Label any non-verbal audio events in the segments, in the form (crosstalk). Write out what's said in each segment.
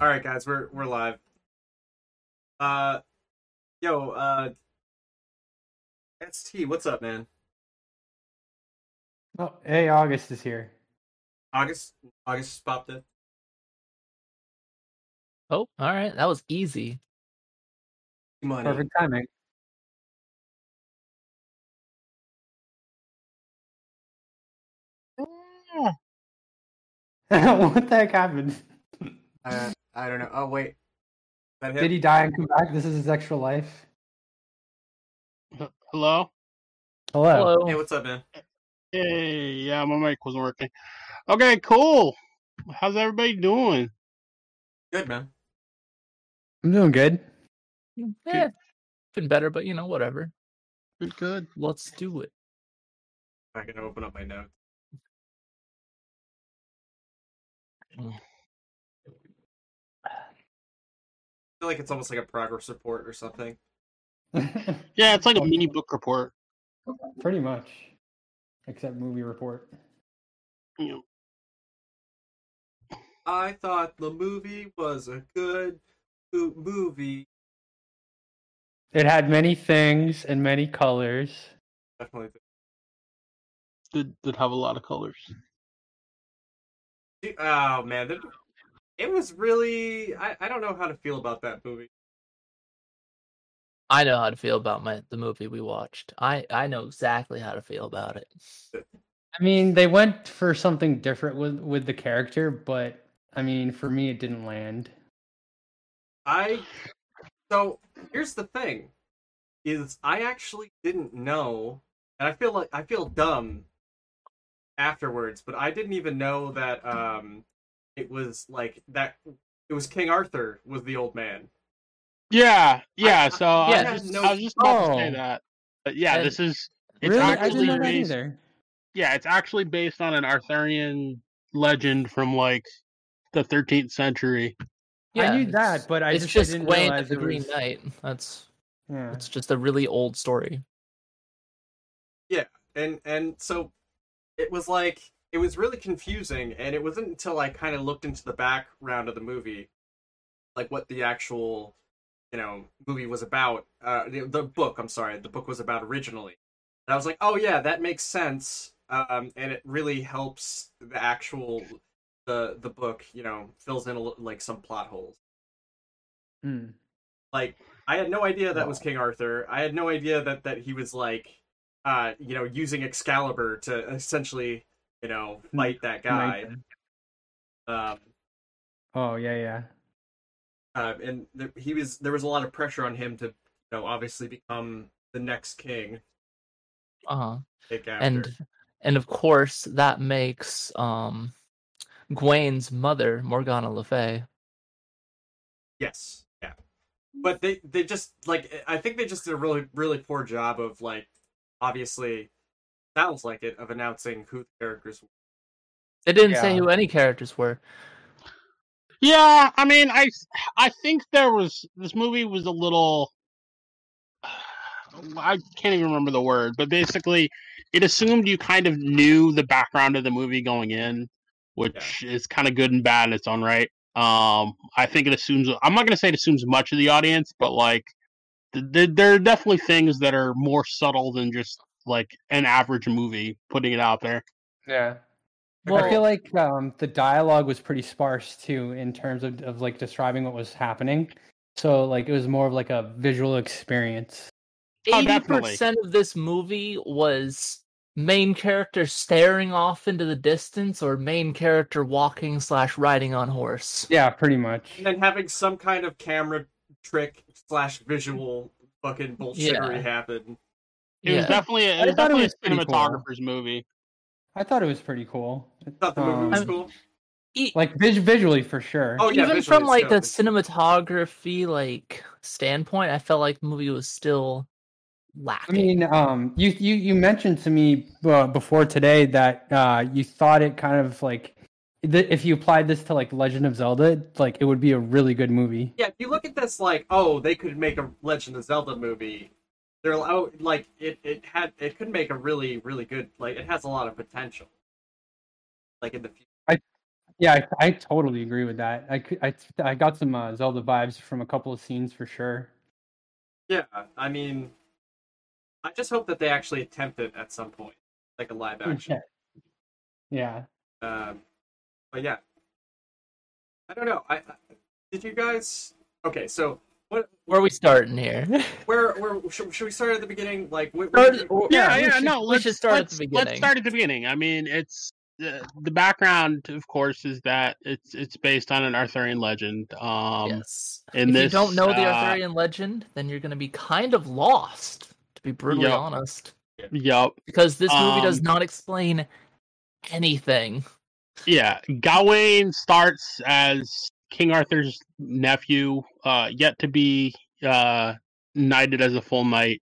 All right, guys, we're we're live. Uh, yo, uh, ST, what's up, man? Oh, hey, August is here. August, August popped in. Oh, all right. That was easy. Money. Perfect timing. (laughs) (laughs) what the heck happened? Uh, I don't know. Oh wait, that? Did he die and come back? This is his extra life. (laughs) Hello? Hello. Hello. Hey, what's up, man? Hey, yeah, my mic wasn't working. Okay, cool. How's everybody doing? Good, man. I'm doing good. Yeah, been better, but you know, whatever. Good, good. Let's do it. I can open up my notes. Mm. Feel like it's almost like a progress report or something. (laughs) Yeah, it's like a mini book report. Pretty much. Except movie report. You know, I thought the movie was a good movie. It had many things and many colors. Definitely. did did have a lot of colors. Oh man, that- it was really. I I don't know how to feel about that movie. I know how to feel about my the movie we watched. I I know exactly how to feel about it. I mean, they went for something different with with the character, but I mean, for me, it didn't land. I so here's the thing is I actually didn't know and I feel like I feel dumb afterwards, but I didn't even know that um it was like that it was King Arthur was the old man. Yeah, yeah. I- so I, yeah, was just, no- I was just about to say Oh. that. But yeah, And- this is it's really, I actually didn't know based. either. Yeah, it's actually based on an Arthurian legend from like the 13th century. Yeah, I knew that, but I it's just, just didn't Wayne realize the Green was- Knight. That's Yeah. it's just a really old story. Yeah, and and so it was like it was really confusing and it wasn't until I kind of looked into the background of the movie like what the actual you know movie was about uh the, the book i'm sorry the book was about originally. And i was like oh yeah that makes sense um and it really helps the actual the the book you know fills in a, like some plot holes. Hmm. like i had no idea that was king arthur. I had no idea that that he was like uh you know using excalibur to essentially you know fight that guy um Oh yeah, yeah. uh, and th- he was there was a lot of pressure on him to you know obviously become the next king Uh huh. And and of course that makes um Gwen's mother Morgana Le Fay. yes yeah but they they just like i think they just did a really really poor job of like obviously sounds like it of announcing who the characters were They didn't say who any characters were. Yeah, I mean, I I think there was this movie was a little. (sighs) I can't even remember the word, but basically, it assumed you kind of knew the background of the movie going in, which is kind of good and bad in its own right. Um, I think it assumes. I'm not going to say it assumes much of the audience, but like, th- th- there are definitely things that are more subtle than just like an average movie putting it out there. Yeah. Well, I feel like um, the dialogue was pretty sparse too in terms of, of like describing what was happening. So like it was more of like a visual experience. Oh, eighty definitely. percent of this movie was main character staring off into the distance or main character walking slash riding on horse. Yeah, pretty much. and then having some kind of camera trick slash visual fucking bullshittery Yeah. happen It was definitely a, I it was thought it was a pretty cool. cinematographer's movie. I thought it was pretty cool. thought the movie was Um, cool Like vis- visually for sure. Oh, yeah, Even from like a dope. cinematography like standpoint, I felt like the movie was still lacking. I mean, um, you you you mentioned to me uh, before today that uh, you thought it kind of like th- if you applied this to like Legend of Zelda, like it would be a really good movie. yeah if you look at this like oh they could make a legend of zelda movie they're oh, like it, it had it could make a really really good like it has a lot of potential like in the future i Yeah, I, I totally agree with that. I, I, I got some uh, Zelda vibes from a couple of scenes for sure. Yeah, I mean, I just hope that they actually attempt it at some point, like a live action. Yeah. Um, but yeah, I don't know. I, I did you guys? Okay, so what? Where are we starting here? (laughs) Where? Where should, should we start at the beginning? Like, wh- Start- wh- Yeah, we yeah, should- no. Let's should start at let's, the Let's beginning. start at the beginning. I mean, it's uh, the background, of course, is that it's it's based on an Arthurian legend. Um, yes. in if this, you don't know the uh, Arthurian legend, then you're going to be kind of lost, to be brutally Yep. honest, Yup. because this movie does Um, not explain anything. Yeah, Gawain starts as King Arthur's nephew, uh, yet to be uh, knighted as a full knight.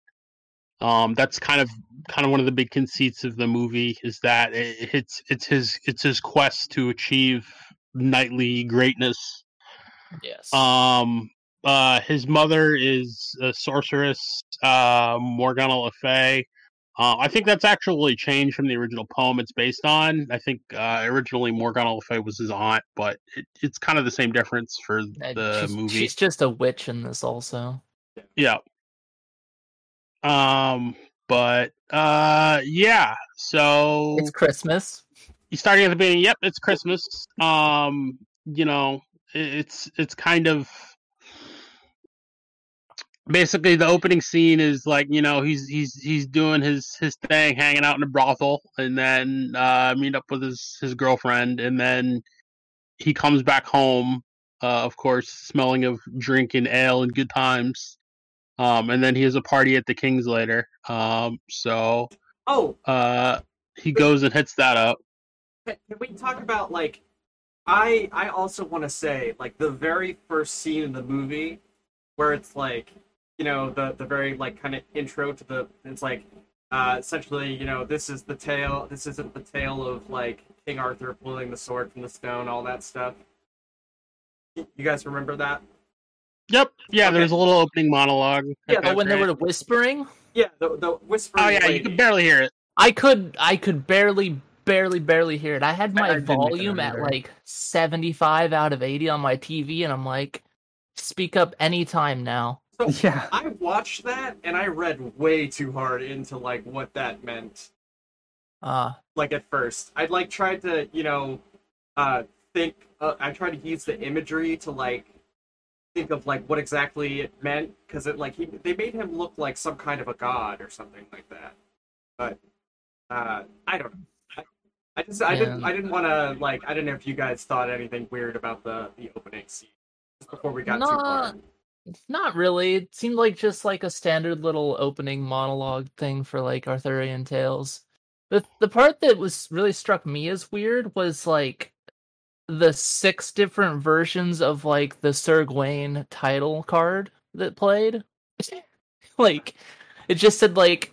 Um, that's kind of kind of one of the big conceits of the movie is that it, it's it's his it's his quest to achieve knightly greatness. Yes. Um, uh, his mother is a sorceress, uh, Morgana Le Fay. Uh, I think that's actually changed from the original poem it's based on. I think uh, originally Morgana Le Fay was his aunt, but it, it's kind of the same difference for the she's, movie. she's just a witch in this, also. Yeah. Um, but uh, yeah. So It's Christmas. you starting at the beginning. Yep, it's Christmas. Um, you know, i- it's it's kind of basically the opening scene is like you know he's he's he's doing his his thing, hanging out in a brothel, and then uh, meet up with his his girlfriend, and then he comes back home. Uh, of course, smelling of drink and ale and good times. Um, and then he has a party at the King's later. Um, so oh, uh, he goes and hits that up. can can we talk about like? I I also want to say like the very first scene in the movie, where it's like, you know, the the very like kind of intro to the. It's like, uh, essentially, you know, this is the tale. This isn't the tale of like King Arthur pulling the sword from the stone, all that stuff. You you guys remember that? Yep. Yeah, Okay. there's a little opening monologue. Yeah, Oh, when they were whispering, Yeah, the the whispering. Oh yeah, you could barely hear it. I could, I could barely, barely, barely hear it. I had my I didn't pick it volume at like seventy-five out of eighty on my TV, and I'm like, speak up anytime now. So Yeah. I watched that and I read way too hard into like what that meant. Uh, Like at first, I'd like tried to you know, uh, think. Uh, I tried to use the imagery to like think of like what exactly it meant because it like he they made him look like some kind of a god or something like that. But uh, I don't know. I, I just I didn't I didn't want to like I don't know if you guys thought anything weird about the the opening scene just before we got too far. Not really. It seemed like just like a standard little opening monologue thing for like Arthurian tales. The the part that was really struck me as weird was like the six different versions of like the Sir Gawain title card that played. (laughs) like it just said like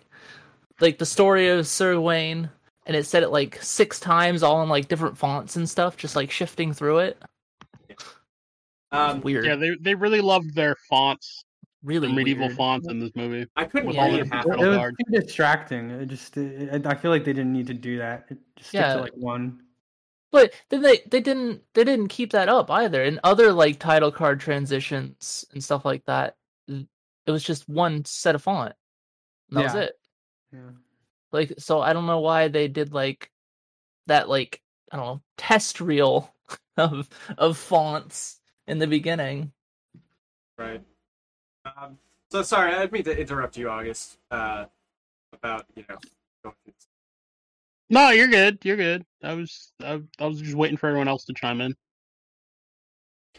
like the story of Sir Gawain and it said it like six times all in like different fonts and stuff, just like shifting through it. Um, Weird. Yeah, they they really loved their fonts, really the medieval weird. fonts in this movie. I couldn't With all read the half It, was Guard. too distracting. It just, it, I feel like they didn't need to do that. It just stick Yeah. to like one. But then they they didn't they didn't keep that up either. In other like title card transitions and stuff like that, it was just one set of font. And that was it. Yeah. Like so I don't know why they did like that like I don't know, test reel (laughs) of of fonts in the beginning. Right. Um, so sorry, I didn't mean to interrupt you, August. Uh, about you know. going through this. No, you're good. You're good. I was I, I was just waiting for everyone else to chime in.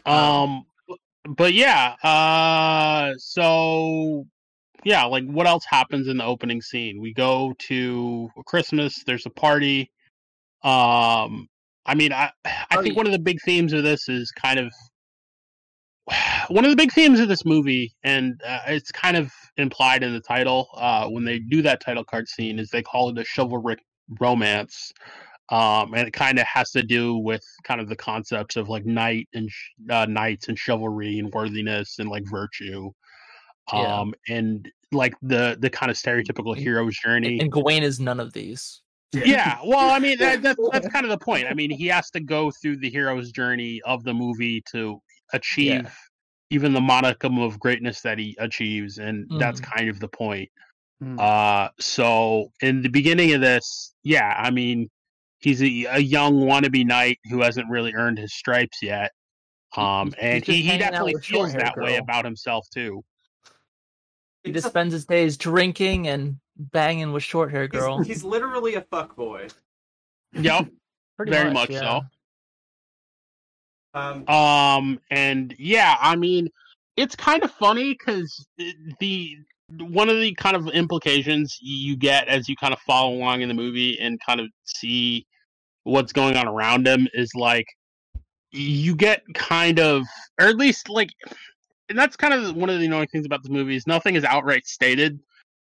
Um, but yeah. Uh, so yeah, like what else happens in the opening scene? We go to Christmas. There's a party. Um, I mean, I I think one of the big themes of this is kind of (sighs) one of the big themes of this movie, and uh, it's kind of implied in the title. Uh, when they do that title card scene, is they call it a chivalric romance. Um, and it kind of has to do with kind of the concepts of like knight and sh- uh, knights and chivalry and worthiness and like virtue. Yeah. Um, and like the the kind of stereotypical And- hero's journey. And Gawain is none of these. yeah well i mean that, that's that's (laughs) kind of the point i mean he has to go through the hero's journey of the movie to achieve Yeah. even the modicum of greatness that he achieves and that's Mhm. kind of the point Hmm. uh so in the beginning of this yeah i mean he's a, a young wannabe knight who hasn't really earned his stripes yet um and he, he definitely feels short-haired that way about himself too He just spends his days drinking and banging with short hair girl. he's literally a fuck boy. yep (laughs) Pretty very much yeah. so Um, Um, and yeah, I mean, it's kind of funny because the one of the kind of implications you get as you kind of follow along in the movie and kind of see what's going on around him is like you get kind of, or at least like, and that's kind of one of the annoying things about the movie is nothing is outright stated.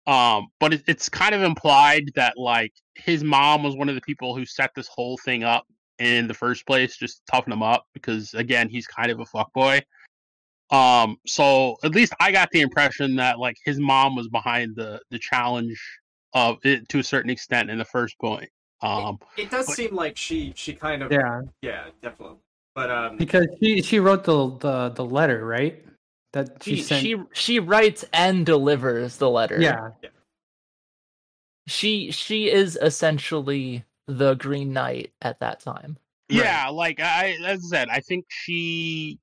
Um, but it, it's kind of implied that like his mom was one of the people who set this whole thing up in the first place, just to toughen him up because again, he's kind of a fuckboy. Um, so at least I got the impression that like his mom was behind the the challenge of it to a certain extent in the first point. Um, it does but- seem like she she kind of Yeah, yeah definitely. But um, because she she wrote the the, the letter, right? That she, She, sent. she she writes and delivers the letter. yeah, She she is essentially the Green Knight at that time. Right. yeah, like I as I said, I think she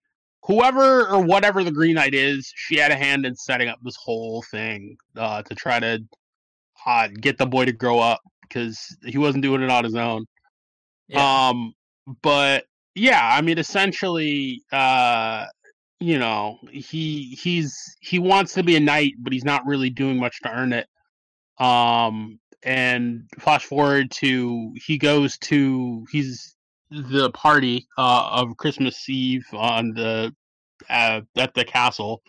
whoever or whatever the Green Knight is, she had a hand in setting up this whole thing uh, to try to uh, get the boy to grow up because he wasn't doing it on his own. Yeah. Um, but yeah, I mean, essentially, uh, you know, he he's he wants to be a knight, but he's not really doing much to earn it. Um, and flash forward to he goes to he's the party uh, of Christmas Eve on the uh, at the castle.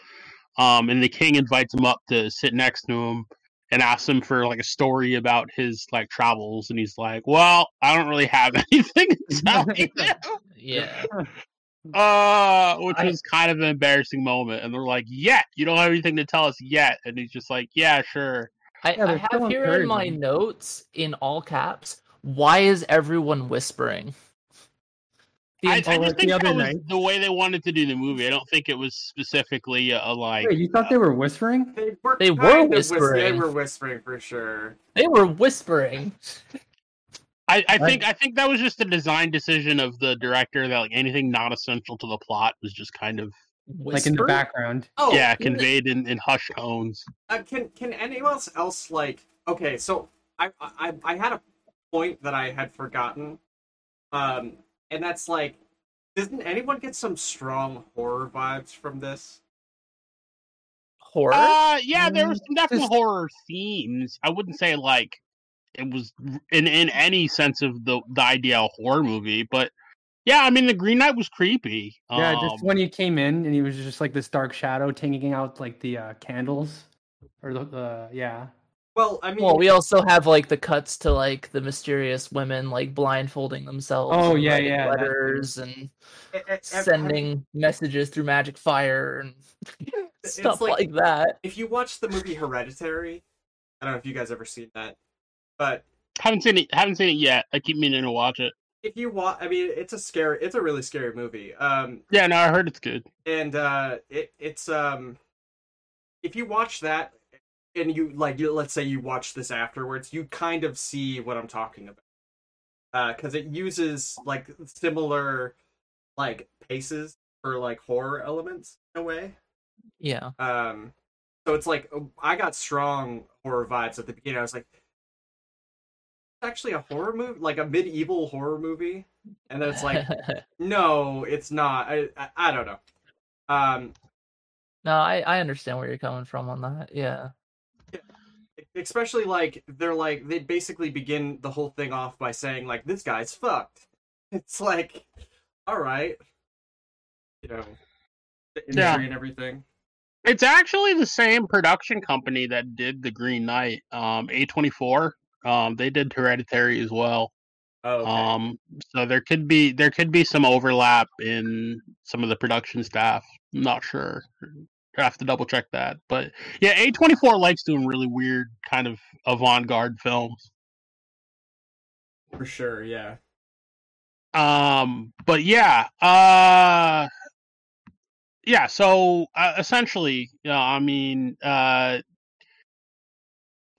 Um, and the king invites him up to sit next to him and asks him for like a story about his like travels, and he's like, "Well, I don't really have (laughs) anything to tell (laughs) you." yeah. (laughs) Uh, which I- was kind of an embarrassing moment, and they're like, "Yet you don't have anything to tell us yet," and he's just like, "Yeah, sure." I, Yeah, I have here in my notes in all caps. Why is everyone whispering? The I, I entire- like just the think other that was the way they wanted to do the movie. I don't think it was specifically a, a like. Wait, you thought they uh, were whispering? they were They were kind of they whispering. were whispering for sure. they were whispering. I, I think I think that was just a design decision of the director that like anything not essential to the plot was just kind of Like in the background? Oh yeah yeah. conveyed in, in hushed tones. Uh, can can anyone else else like? Okay, so I I I had a point that I had forgotten, um, and that's like, doesn't anyone get some strong horror vibes from this? Horror. Uh, yeah, there were Mm, some definite just- horror themes. I wouldn't say like it was in in any sense of the the ideal horror movie, but yeah, I mean the Green Knight was creepy. Yeah, Um, just when he came in and he was just like this dark shadow taking out like the uh, candles, or the, the yeah. Well, I mean, well, we also have like the cuts to like the mysterious women like blindfolding themselves. Oh, and yeah, yeah, letters and eh, eh, sending messages through magic fire and (laughs) stuff like- like, that. If you watch the movie Hereditary, I don't know if you guys ever seen that, but haven't seen it. Haven't seen it yet. I keep meaning to watch it. If you watch, I mean, it's a scary, it's a really scary movie. Um, Yeah, no, I heard it's good. and uh it it's um if you watch that and you like you let's say you watch this afterwards you kind of see what i'm talking about uh because it uses like similar like paces for like horror elements in a way Yeah. um so it's like i got strong horror vibes at the beginning i was like it's actually a horror movie like a medieval horror movie and then it's like (laughs) no it's not i i, I don't know um no, I I understand where you're coming from on that. Yeah. especially like they're like they basically begin the whole thing off by saying like this guy's fucked (laughs) it's like all right you know the imagery Yeah. and everything It's actually the same production company that did the Green Knight, um, A24. Um, they did Hereditary as well. oh okay. Um, so there could be there could be some overlap in some of the production staff. I'm not sure. I have to double check that. But yeah, A24 likes doing really weird kind of avant-garde films. For sure, yeah. Um, but yeah, uh, yeah. So uh, essentially, uh, I mean, uh,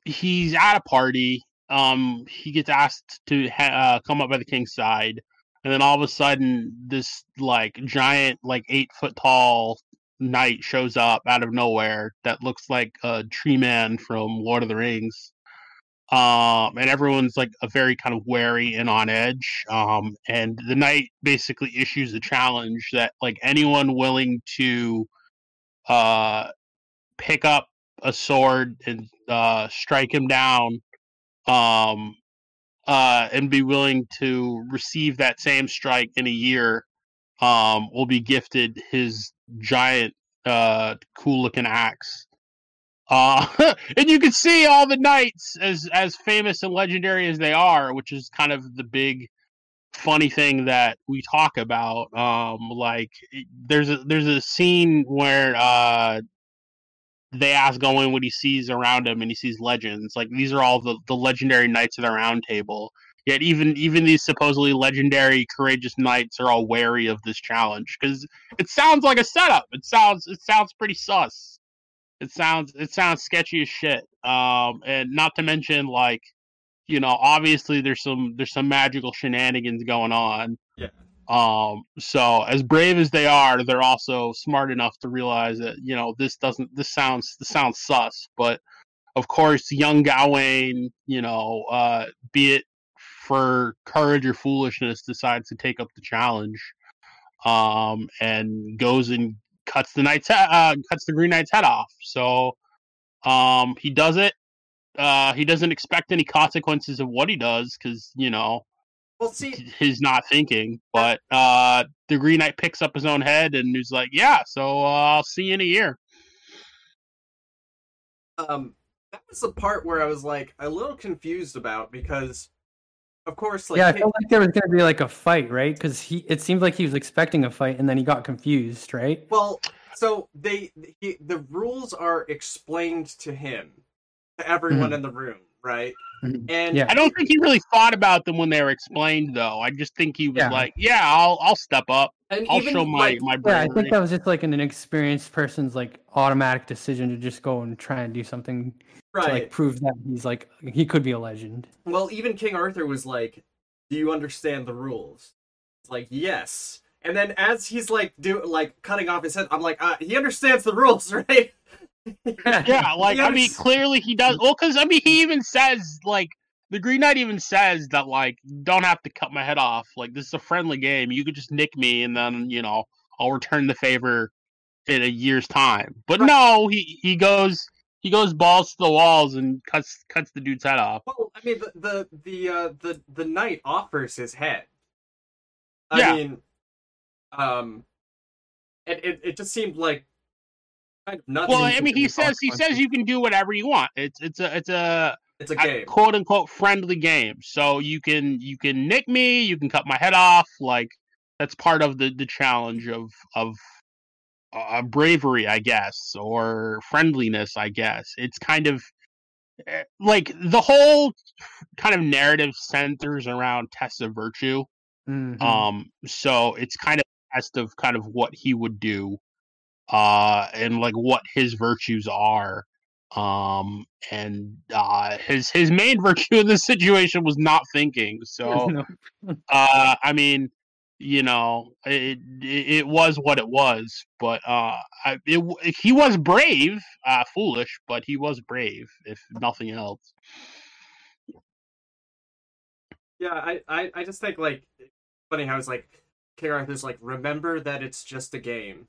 he's at a party. Um, he gets asked to ha- uh, come up by the king's side, and then all of a sudden, this like giant, like eight foot tall knight shows up out of nowhere that looks like a tree man from Lord of the Rings. Um, and everyone's like a very kind of wary and on edge. Um, and the knight basically issues a challenge that like anyone willing to uh pick up a sword and uh strike him down um uh and be willing to receive that same strike in a year um will be gifted his giant uh cool looking axe. Uh (laughs) and you can see all the knights as as famous and legendary as they are which is kind of the big funny thing that we talk about um like there's a there's a scene where uh they ask Gawain what he sees around him and he sees legends. Like these are all the the legendary knights of the round table. Yet even even these supposedly legendary courageous knights are all wary of this challenge. Because it sounds like a setup. It sounds it sounds pretty sus. It sounds it sounds sketchy as shit. Um and not to mention like you know obviously there's some there's some magical shenanigans going on. Um so as brave as they are they're also smart enough to realize that you know this doesn't this sounds this sounds sus but of course young gawain you know uh be it for courage or foolishness decides to take up the challenge um and goes and cuts the knight's he- uh cuts the green knight's head off. So um he does it uh he doesn't expect any consequences of what he does because you know Well, see, he's not thinking but uh the green knight picks up his own head and he's like yeah so uh, i'll see you in a year um, that was the part where I was like a little confused about because, of course, like yeah, I King- felt like there was gonna be like a fight, right? Because he, it seemed like he was expecting a fight, and then he got confused, right? Well, so they he, the rules are explained to him, to everyone in the room, right? Mhm. And Yeah. i don't think he really thought about them when they were explained though i just think he was Yeah. like yeah i'll i'll step up and i'll even show my like, my Yeah, I think that was just like an inexperienced person's like automatic decision to just go and try and do something right. to like prove that he's like he could be a legend. Well, even King Arthur was like, "Do you understand the rules?" It's like, "Yes." And then as he's like do like cutting off his head, I'm like, uh, "He understands the rules, (laughs) right?" (laughs) Yeah, like I mean, clearly he does. Well, because I mean, he even says like the Green Knight even says that like don't have to cut my head off. Like this is a friendly game. You could just nick me, and then you know I'll return the favor in a year's time. But Right. no, he he goes he goes balls to the walls and cuts cuts the dude's head off. Well, I mean, the the the uh, the the knight offers his head. I Yeah. mean, um, and it it just seemed like kind of nuts. Well, I mean, he says he says you can do whatever you want. It's it's a it's a it's a a game. quote unquote friendly game. So you can you can nick me, you can cut my head off. Like that's part of the the challenge of of uh, bravery, I guess, or friendliness, I guess. It's kind of eh, like the whole kind of narrative centers around tests of virtue. Mhm. Um, so it's kind of a test of kind of what he would do, uh, and like what his virtues are. Um, and uh, his his main (laughs) virtue in this situation was not thinking. (laughs) So, (laughs) uh, I mean, you know, it it, it was what it was. But uh, I, it, he was brave, uh, foolish, but he was brave, if nothing else. Yeah, I, I, I just think like funny how it's like King Arthur's like, remember that it's just a game.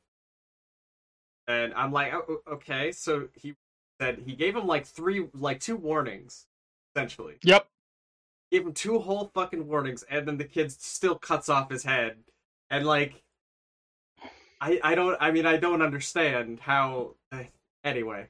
And I'm like, oh, okay, so he said he gave him like three like two warnings, essentially. Yep. Gave him two whole fucking warnings, and then the kid still cuts off his head. And like I I don't I mean I don't understand how eh, anyway.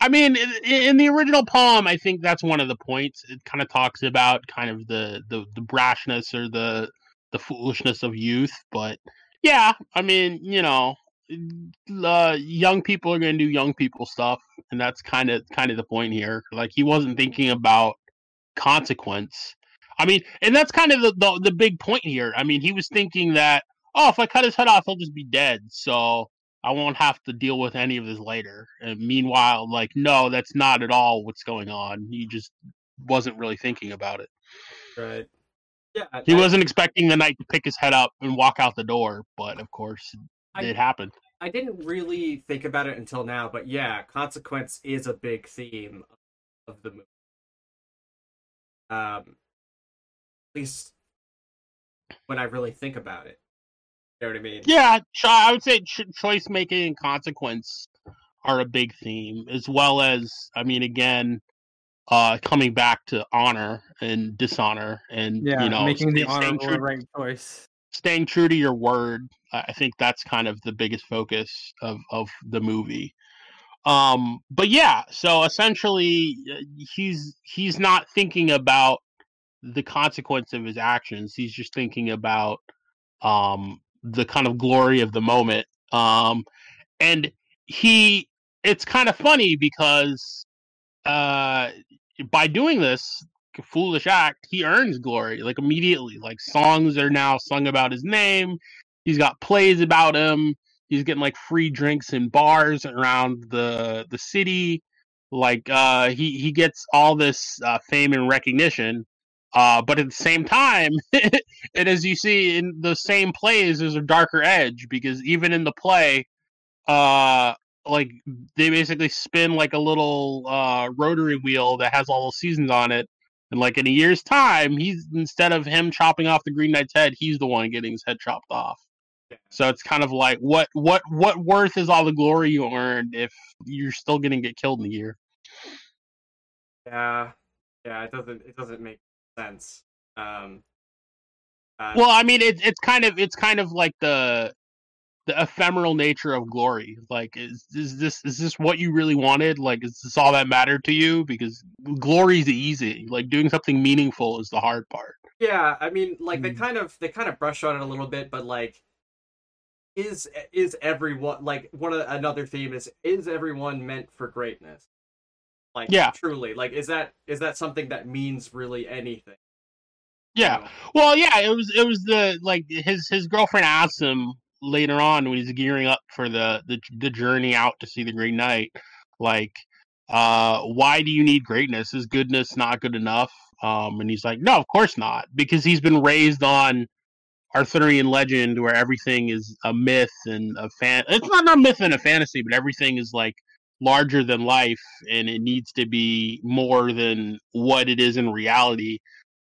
I mean, in, in the original poem, I think that's one of the points. It kind of talks about kind of the, the, the brashness or the the foolishness of youth. But yeah, I mean, you know, uh, young people are going to do young people stuff, and that's kind of kind of the point here. Like he wasn't thinking about consequence. I mean, and that's kind of the, the the big point here. I mean, he was thinking that oh, if I cut his head off, he'll just be dead, so I won't have to deal with any of this later. And meanwhile, like, no, that's not at all what's going on. He just wasn't really thinking about it. Right. Yeah. He I- wasn't expecting the knight to pick his head up and walk out the door, but of course, I- it happened. I didn't really think about it until now, but yeah, consequence is a big theme of the movie. Um, at least when I really think about it. You know what I mean? Yeah, cho- I would say ch- choice making and consequence are a big theme, as well as, I mean, again, uh, coming back to honor and dishonor, and Yeah, you know, making the honorable true, right choice. Staying true to your word. I think that's kind of the biggest focus of of the movie. Um, but yeah, so essentially, uh, he's he's not thinking about the consequence of his actions. He's just thinking about um the kind of glory of the moment. Um, and he, it's kind of funny because uh, by doing this foolish act, he earns glory like immediately. Like songs are now sung about his name. He's got plays about him. He's getting like free drinks in bars around the the city. Like uh, he he gets all this uh, fame and recognition. Uh, but at the same time, (laughs) and as you see in the same plays, there's a darker edge because even in the play, uh, like they basically spin like a little uh rotary wheel that has all the seasons on it, and like in a year's time, he's instead of him chopping off the Green Knight's head, he's the one getting his head chopped off. So it's kind of like what what what worth is all the glory you earned if you're still gonna get killed in a year? Yeah. Yeah, it doesn't it doesn't make sense. Um uh, Well, I mean, it's it's kind of it's kind of like the the ephemeral nature of glory. Like, is is this is this what you really wanted? Like, is this all that mattered to you? Because glory's easy. Like, doing something meaningful is the hard part. Yeah, I mean, like they Mm. kind of they kind of brush on it a little bit, but like, is is everyone like one of another theme is is everyone meant for greatness? Like, Yeah. truly, like is that is that something that means really anything? Yeah. Well, yeah, it was it was the like his his girlfriend asked him later on when he's gearing up for the the the journey out to see the Green Knight, like, uh, why do you need greatness? Is goodness not good enough? Um, and he's like, no, of course not, because he's been raised on Arthurian legend where everything is a myth and a fan. It's not a myth and a fantasy, but everything is like larger than life, and it needs to be more than what it is in reality.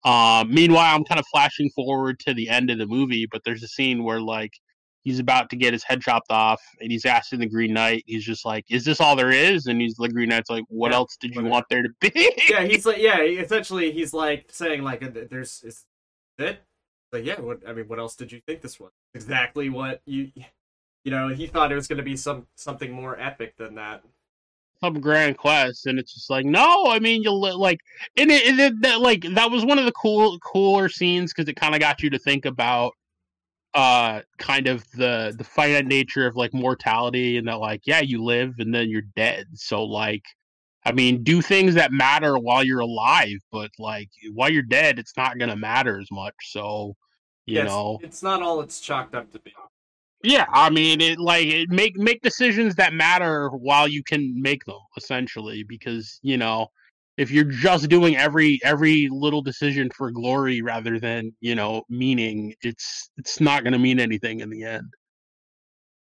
Um, meanwhile, I'm kind of flashing forward to the end of the movie, but there's a scene where like he's about to get his head chopped off, and he's asking the Green Knight. He's just like, "Is this all there is?" And he's the Green Knight's like, "What Yeah, else did you whatever. want there to be?" yeah, (laughs) he's like, yeah, essentially, he's like saying like, there's is it? Like, yeah, what I mean, what else did you think this was? Exactly what you, you know, he thought it was going to be some something more epic than that. some grand quest and it's just like no i mean you'll like and it, it that, like that was one of the cool cooler scenes because it kind of got you to think about uh kind of the the finite nature of like mortality and that like yeah you live and then you're dead. So like i mean do things that matter while you're alive but like while you're dead it's not gonna matter as much. So you Yes, know? it's not all it's chalked up to be. yeah, I mean, it like it make make decisions that matter while you can make them, essentially, because you know, if you're just doing every every little decision for glory rather than you know meaning, it's it's not going to mean anything in the end.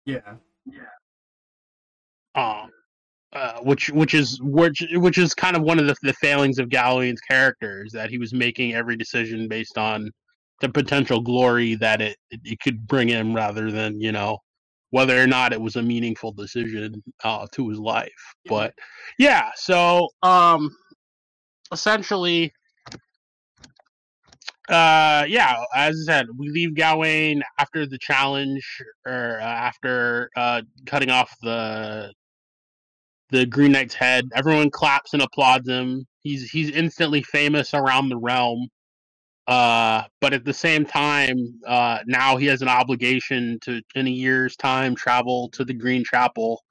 Yeah, yeah Um, uh, which which is which which is kind of one of the, the failings of Gawain's character is that he was making every decision based on the potential glory that it, it, it could bring him rather than you know whether or not it was a meaningful decision uh, to his life. But yeah so um essentially uh yeah as i said we leave gawain after the challenge or uh, after uh cutting off the the green knight's head. Everyone claps and applauds him. He's he's instantly famous around the realm. Uh but at the same time uh now he has an obligation to in a year's time travel to the green chapel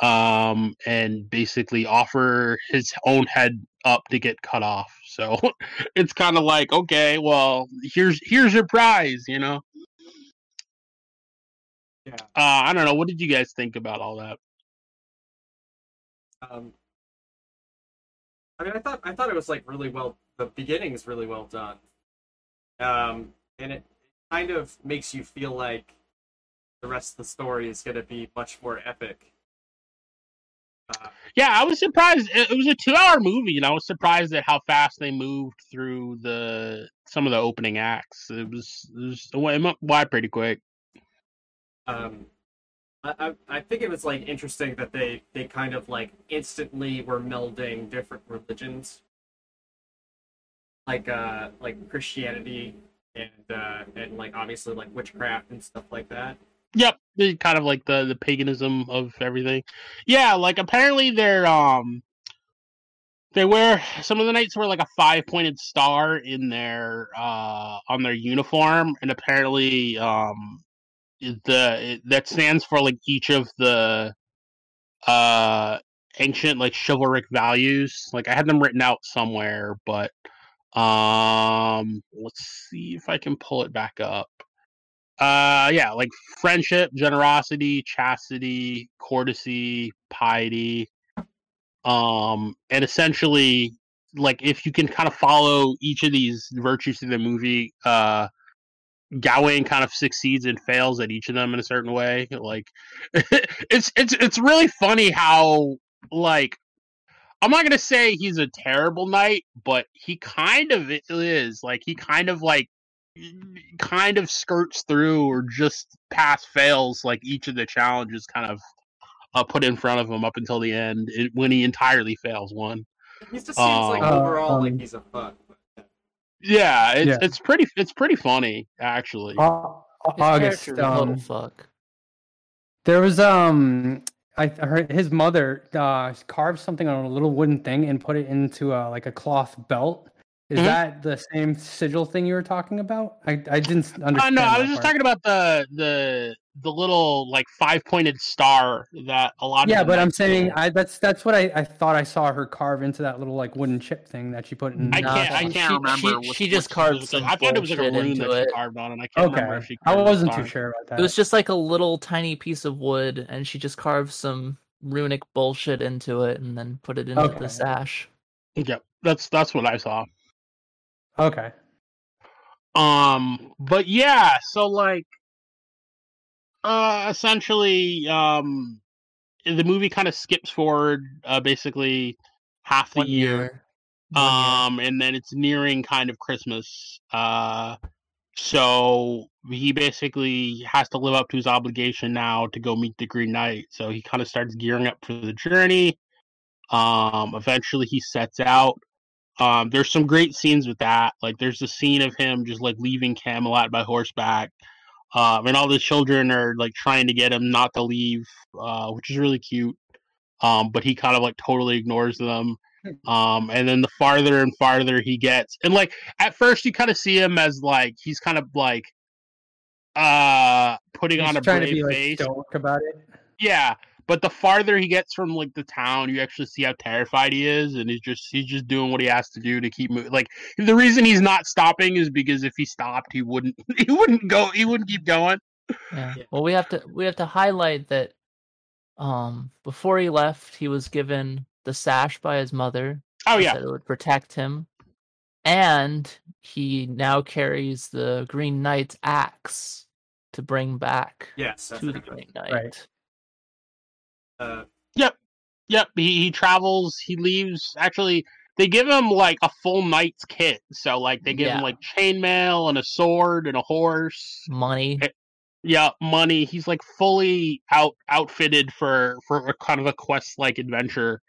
um, and basically offer his own head up to get cut off. So (laughs) it's kind of like, okay, well, here's here's your prize, you know. Yeah. Uh, I don't know. What did you guys think about all that? Um, I mean, I thought I thought it was like really well. The beginning is really well done, um, and it kind of makes you feel like the rest of the story is going to be much more epic. Yeah, I was surprised. It was a two-hour movie, and I was surprised at how fast they moved through the some of the opening acts. It was it, was, it went went pretty quick. um, I I think it was like interesting that they they kind of like instantly were melding different religions, like uh like Christianity and uh and like obviously like witchcraft and stuff like that. Yep, kind of like the the paganism of everything. Yeah, like apparently they're um they wear some of the knights wear like a five pointed star in their uh on their uniform, and apparently um the it, that stands for like each of the uh ancient like chivalric values. Like I had them written out somewhere, but um let's see if I can pull it back up uh yeah like friendship generosity chastity courtesy piety um and essentially like if you can kind of follow each of these virtues through the movie uh Gawain kind of succeeds and fails at each of them in a certain way like (laughs) it's it's it's really funny how like I'm not gonna say he's a terrible knight, but he kind of is. Like he kind of like kind of skirts through or just pass fails like each of the challenges kind of uh, put in front of him up until the end it, when he entirely fails one. He just seems like Um, overall like um, he's a fuck. Yeah, it's Yeah. it's pretty it's pretty funny actually. Au- His August. character's a total Um, fuck. there was um, I I heard his mother uh carved something on a little wooden thing and put it into a like a cloth belt. Is Mhm. that the same sigil thing you were talking about? I I didn't Uh, understand. no, I that was just talking about the the the little like five pointed star that a lot of Yeah, but I'm knights saying. I that's that's what I, I thought I saw her carve into that little like wooden chip thing that she put in. I can't. I can't she- remember. she- what- she what just carved specifically- some I thought it was like a bullshit rune that into she carved on, and I can't remember if okay, she. I carved the wasn't too sure about that. It was just like a little tiny piece of wood, and she just carved some runic bullshit into it, and then put it into Okay. the sash. Yep, that's that's what I saw. Okay. Um, but yeah, so like, uh, essentially, um, the movie kind of skips forward, uh, basically half the year. year. Um and then it's nearing kind of christmas uh so he basically has to live up to his obligation now to go meet the green knight so he kind of starts gearing up for the journey um eventually he sets out um there's some great scenes with that like there's the scene of him just like leaving camelot by horseback um and all the children are like trying to get him not to leave uh which is really cute um but he kind of like totally ignores them um and then the farther and farther he gets and like at first you kind of see him as like he's kind of like uh putting He's on a brave like face stoic about it. yeah but the farther he gets from like the town you actually see how terrified he is and he's just he's just doing what he has to do to keep moving like the reason he's not stopping is because if he stopped he wouldn't (laughs) he wouldn't go he wouldn't keep going Yeah. Yeah. Well, we have to we have to highlight that um before he left, he was given the sash by his mother. oh yeah said it would protect him, and he now carries the Green Knight's axe to bring back Yes, to the. Green Knight. Right. Uh, Yep, he, he travels, he leaves. Actually, they give him like a full knight's kit. So like they give him like chainmail and a sword and a horse. Money. Yeah, money. He's like fully out outfitted for for a kind of a quest like adventure.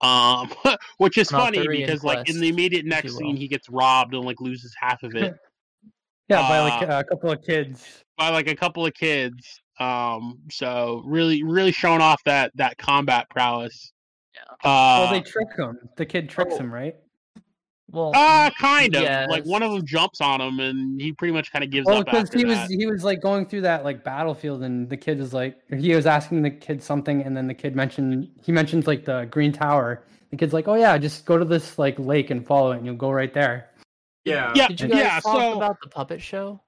Um (laughs) which is An funny because like in the immediate next scene he gets robbed and like loses half of it (laughs) Yeah, by like Uh, a couple of kids. by like a couple of kids. Um so really really showing off that that combat prowess. Yeah. Uh well, they trick him. The kid tricks oh. him, right? Well, Uh kind of. yes. Like one of them jumps on him, and he pretty much kind of gives Well, up because after he was that. he was like going through that like battlefield, and the kid is like he was asking the kid something, and then the kid mentioned he mentions like the green tower. The kid's like, "Oh yeah, just go to this like lake and follow it, and you'll go right there." Yeah. Yeah, did you guys yeah. talk So, about the puppet show?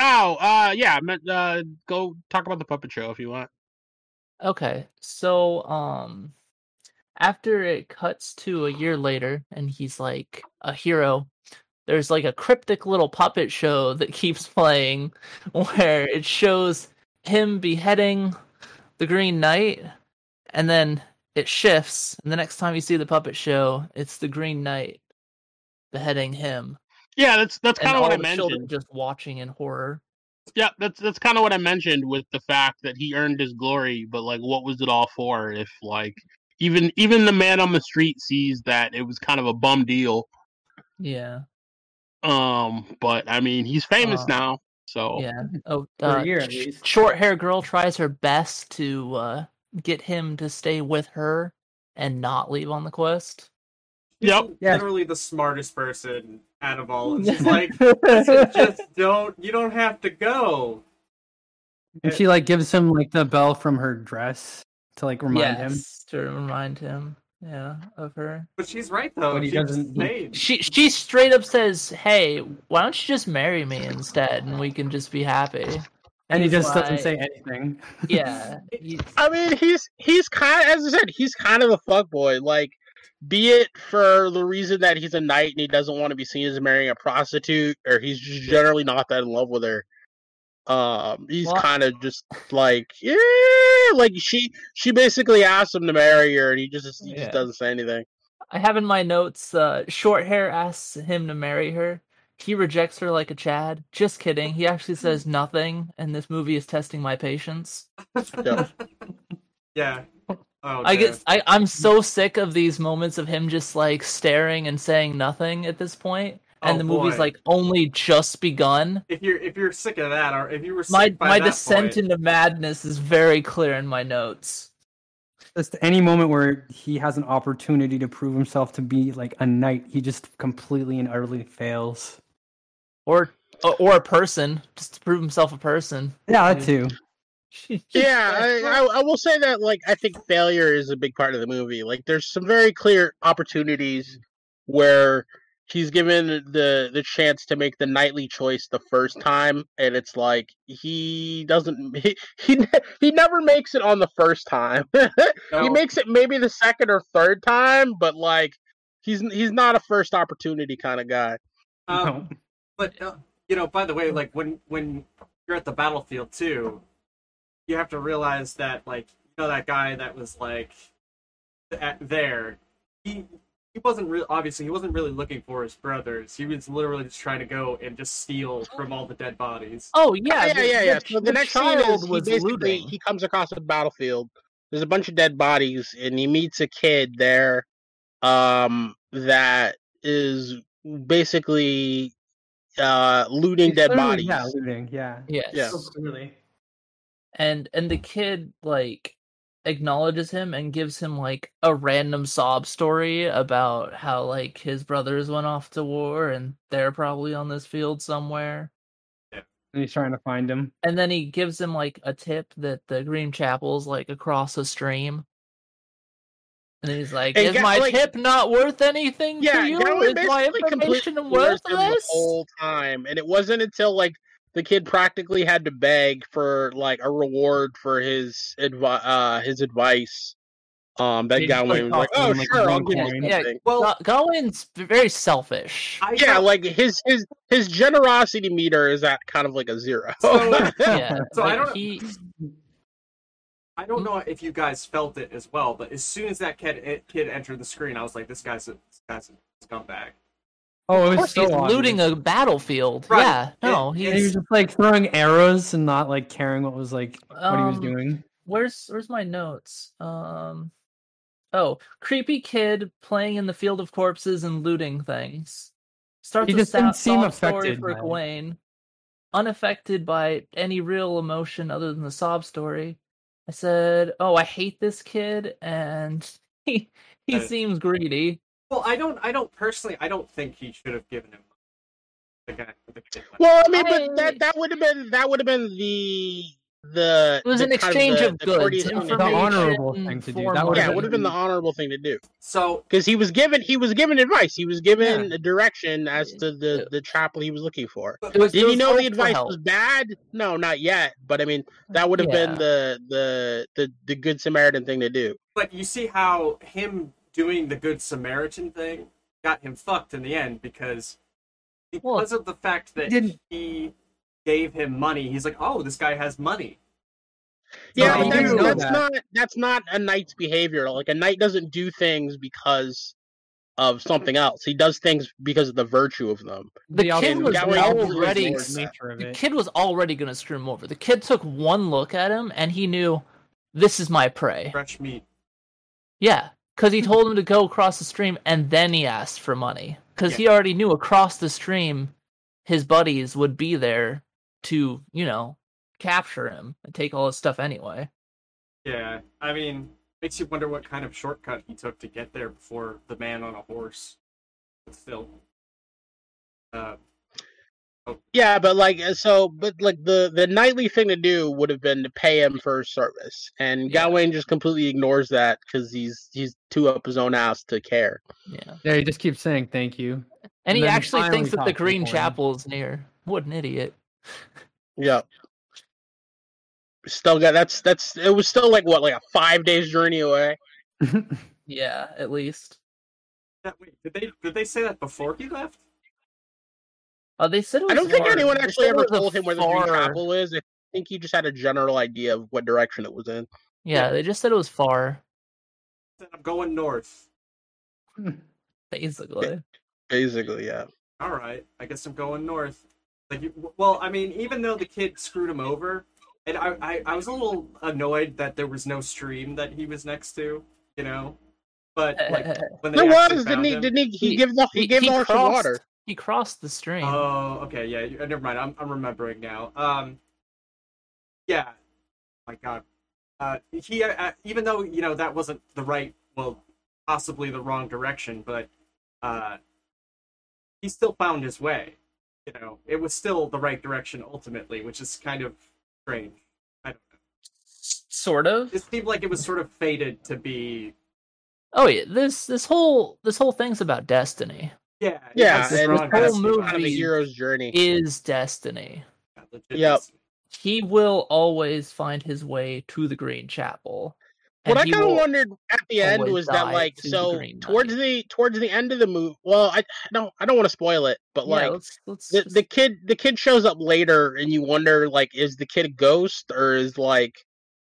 Oh, uh, yeah. Uh, go talk about the puppet show if you want. Okay, so um, after it cuts to a year later, and he's like a hero. There's like a cryptic little puppet show that (laughs) keeps playing, where it shows him beheading the Green Knight, and then it shifts, and the next time you see the puppet show, it's the Green Knight beheading him, Yeah, that's that's kind of what I the children mentioned. just watching in horror. Yeah, that's that's kind of what I mentioned with the fact that he earned his glory, but like, what was it all for? If like even even the man on the street sees that it was kind of a bum deal. Yeah, Um, but I mean, he's famous Uh, now, so yeah. Oh, For uh, year, sh- short hair girl tries her best to uh, get him to stay with her and not leave on the quest. Yep. Yeah. literally the smartest person out of all. And she's (laughs) like, "Listen, just don't. You don't have to go. And she like gives him like the bell from her dress to like remind him. to remind him, yeah, of her. But she's right though. But he she doesn't- stayed. She she straight up says, "Hey, why don't you just marry me instead, and we can just be happy." And he He's just doesn't say anything. Yeah, (laughs) I mean, he's he's kind as I said, he's kind of a fuckboy. Like, be it for the reason that he's a knight and he doesn't want to be seen as marrying a prostitute, or he's just generally not that in love with her. Um, he's Well- kind of just like, yeah, like she she basically asked him to marry her, and he just he Yeah. just doesn't say anything. I have in my notes. Uh, short hair asks him to marry her. He rejects her like a Chad. Just kidding. He actually says (laughs) nothing, and this movie is testing my patience. (laughs) Yeah. Yeah. Oh, I dear. get I, I'm so sick of these moments of him just like staring and saying nothing at this point, and Oh, the movie's boy. like only just begun. if you're if you're sick of that, or if you were sick My by my that descent point, into madness is very clear in my notes. Just any moment where he has an opportunity to prove himself to be like a knight, he just completely and utterly fails. Or or- or a person, just to prove himself a person. Yeah, that too. (laughs) yeah, I, I, I will say that like I think failure is a big part of the movie. Like, there's some very clear opportunities where he's given the the chance to make the nightly choice the first time, and it's like he doesn't (laughs) he he, ne- he never makes it on the first time. (laughs) he makes it maybe the second or third time, but like he's he's not a first opportunity kind of guy. Um, No. But uh, you know, by the way, like when when you're at the battlefield too, you have to realize that like you know that guy that was like at, there, he he wasn't really obviously he wasn't really looking for his brothers. He was literally just trying to go and just steal from all the dead bodies. Oh yeah, yeah, the- yeah, yeah. the- So the, the next scene child is he basically looting. he comes across a battlefield. There's a bunch of dead bodies, and he meets a kid there, um, that is basically uh looting He's dead bodies. Yeah, looting. Yeah. Yes. Yeah. So clearly. And and the kid like acknowledges him and gives him like a random sob story about how like his brothers went off to war and they're probably on this field somewhere. Yeah. And he's trying to find him. and then he gives him like a tip that the green chapel's like across a stream. And he's like And is my like- tip not worth anything Yeah, to you? Gawain is my information ignores the whole time, and it wasn't until like the kid practically had to beg for like a reward for his advi- uh his advice. Um, that He guy just, like, was like, "Oh, him, like, sure, I'll give you. Yeah. Well, Ga- Gawain's very selfish I Yeah, don't- like his his his generosity meter is at kind of like a zero. So- (laughs) yeah (laughs) So I don't- he I don't know if you guys felt it as well, but as soon as that kid kid entered the screen, I was like, this guy's a this guy's a scumbag. Oh, it was so he's obvious. looting a battlefield. Right. Yeah, no, he's he was just like throwing arrows and not like caring what was like what he was Um, doing. where's where's my notes? Um, oh, creepy kid playing in the field of corpses and looting things. Starts He a just didn't seem sob story affected for by. Gawain, unaffected by any real emotion other than the sob story. I said, "Oh, I hate this kid," and (laughs) he he Uh, seems greedy. Well, I don't. I don't personally. I don't think he should have given him the guy. The kid money. Well, I mean, I- but that that would have been that would have been the the It was the an kind exchange the- of the goods, courteous The honorable thing to do. That would've Yeah, money. it would have been the honorable thing to do So because he was given he was given advice. He was given Yeah. a direction as to the the chapel he was looking for. but, was- Did he know the advice was bad? No, not yet. But I mean, that would have been the, the the the good Samaritan thing to do. but you see how him doing the good Samaritan thing got him fucked in the end because Well, because of the fact that didn't- he gave him money. He's like, oh, this guy has money. Yeah, he that's, that's that. not that's not a knight's behavior. Like a knight doesn't do things because of something else. He does things because of the virtue of them. The The kid was already ignores that. nature of the kid was already going to screw him over. The kid took one look at him and he knew this is my prey. Fresh meat. Yeah, because he told him to go across the stream and then he asked for money because he already knew across the stream his buddies would be there to you know capture him and take all his stuff anyway. Yeah, I mean, makes you wonder what kind of shortcut he took to get there before the man on a horse. But still, uh, Yeah, but like uh, so, but like the the knightly thing to do would have been to pay him for his service, and Yeah. Gawain just completely ignores that because he's he's too up his own ass to care. Yeah, Yeah, he just keeps saying thank you. and, And he actually finally thinks that the Green Chapel is near. What an idiot! Yeah. Still got that's that's it was still like what like a five days journey away. (laughs) Yeah, at least. yeah, wait, did they did they say that before he left? Oh, they said it was I don't think far. anyone actually ever told him where the Green far- Chapel is. I think he just had a general idea of what direction it was in. Yeah, they just said it was far, I'm going north. (laughs) basically. Basically, yeah. All right, I guess I'm going north. Like, well, I mean, even though the kid screwed him over, and I, I, I was a little annoyed that there was no stream that he was next to, you know. But like (laughs) when they There was, didn't found he? him- Didn't he? He, He- gave the he, gave the horse some crossed, water. He crossed the stream. Oh, okay, yeah. Never mind. I'm I'm remembering now. Um, yeah. My God. Uh, he uh, even though you know that wasn't the right, well, possibly the wrong direction, but uh, he still found his way. You know, it was still the right direction ultimately, which is kind of strange. I don't know. sort of. It seemed like it was sort of fated to be. Oh yeah, this this whole this whole thing's about destiny. Yeah. Yeah, it's and this whole destiny. movie- kind of a hero's journey. Is destiny. Yeah, Yep. He will always find his way to the Green Chapel. What I kind of wondered at the end was that like to the so towards Knight. the towards the end of the movie. Well, I don't I don't want to spoil it, but Yeah, like let's, let's the, just- the kid the kid shows up later, and you wonder like is the kid a ghost or is like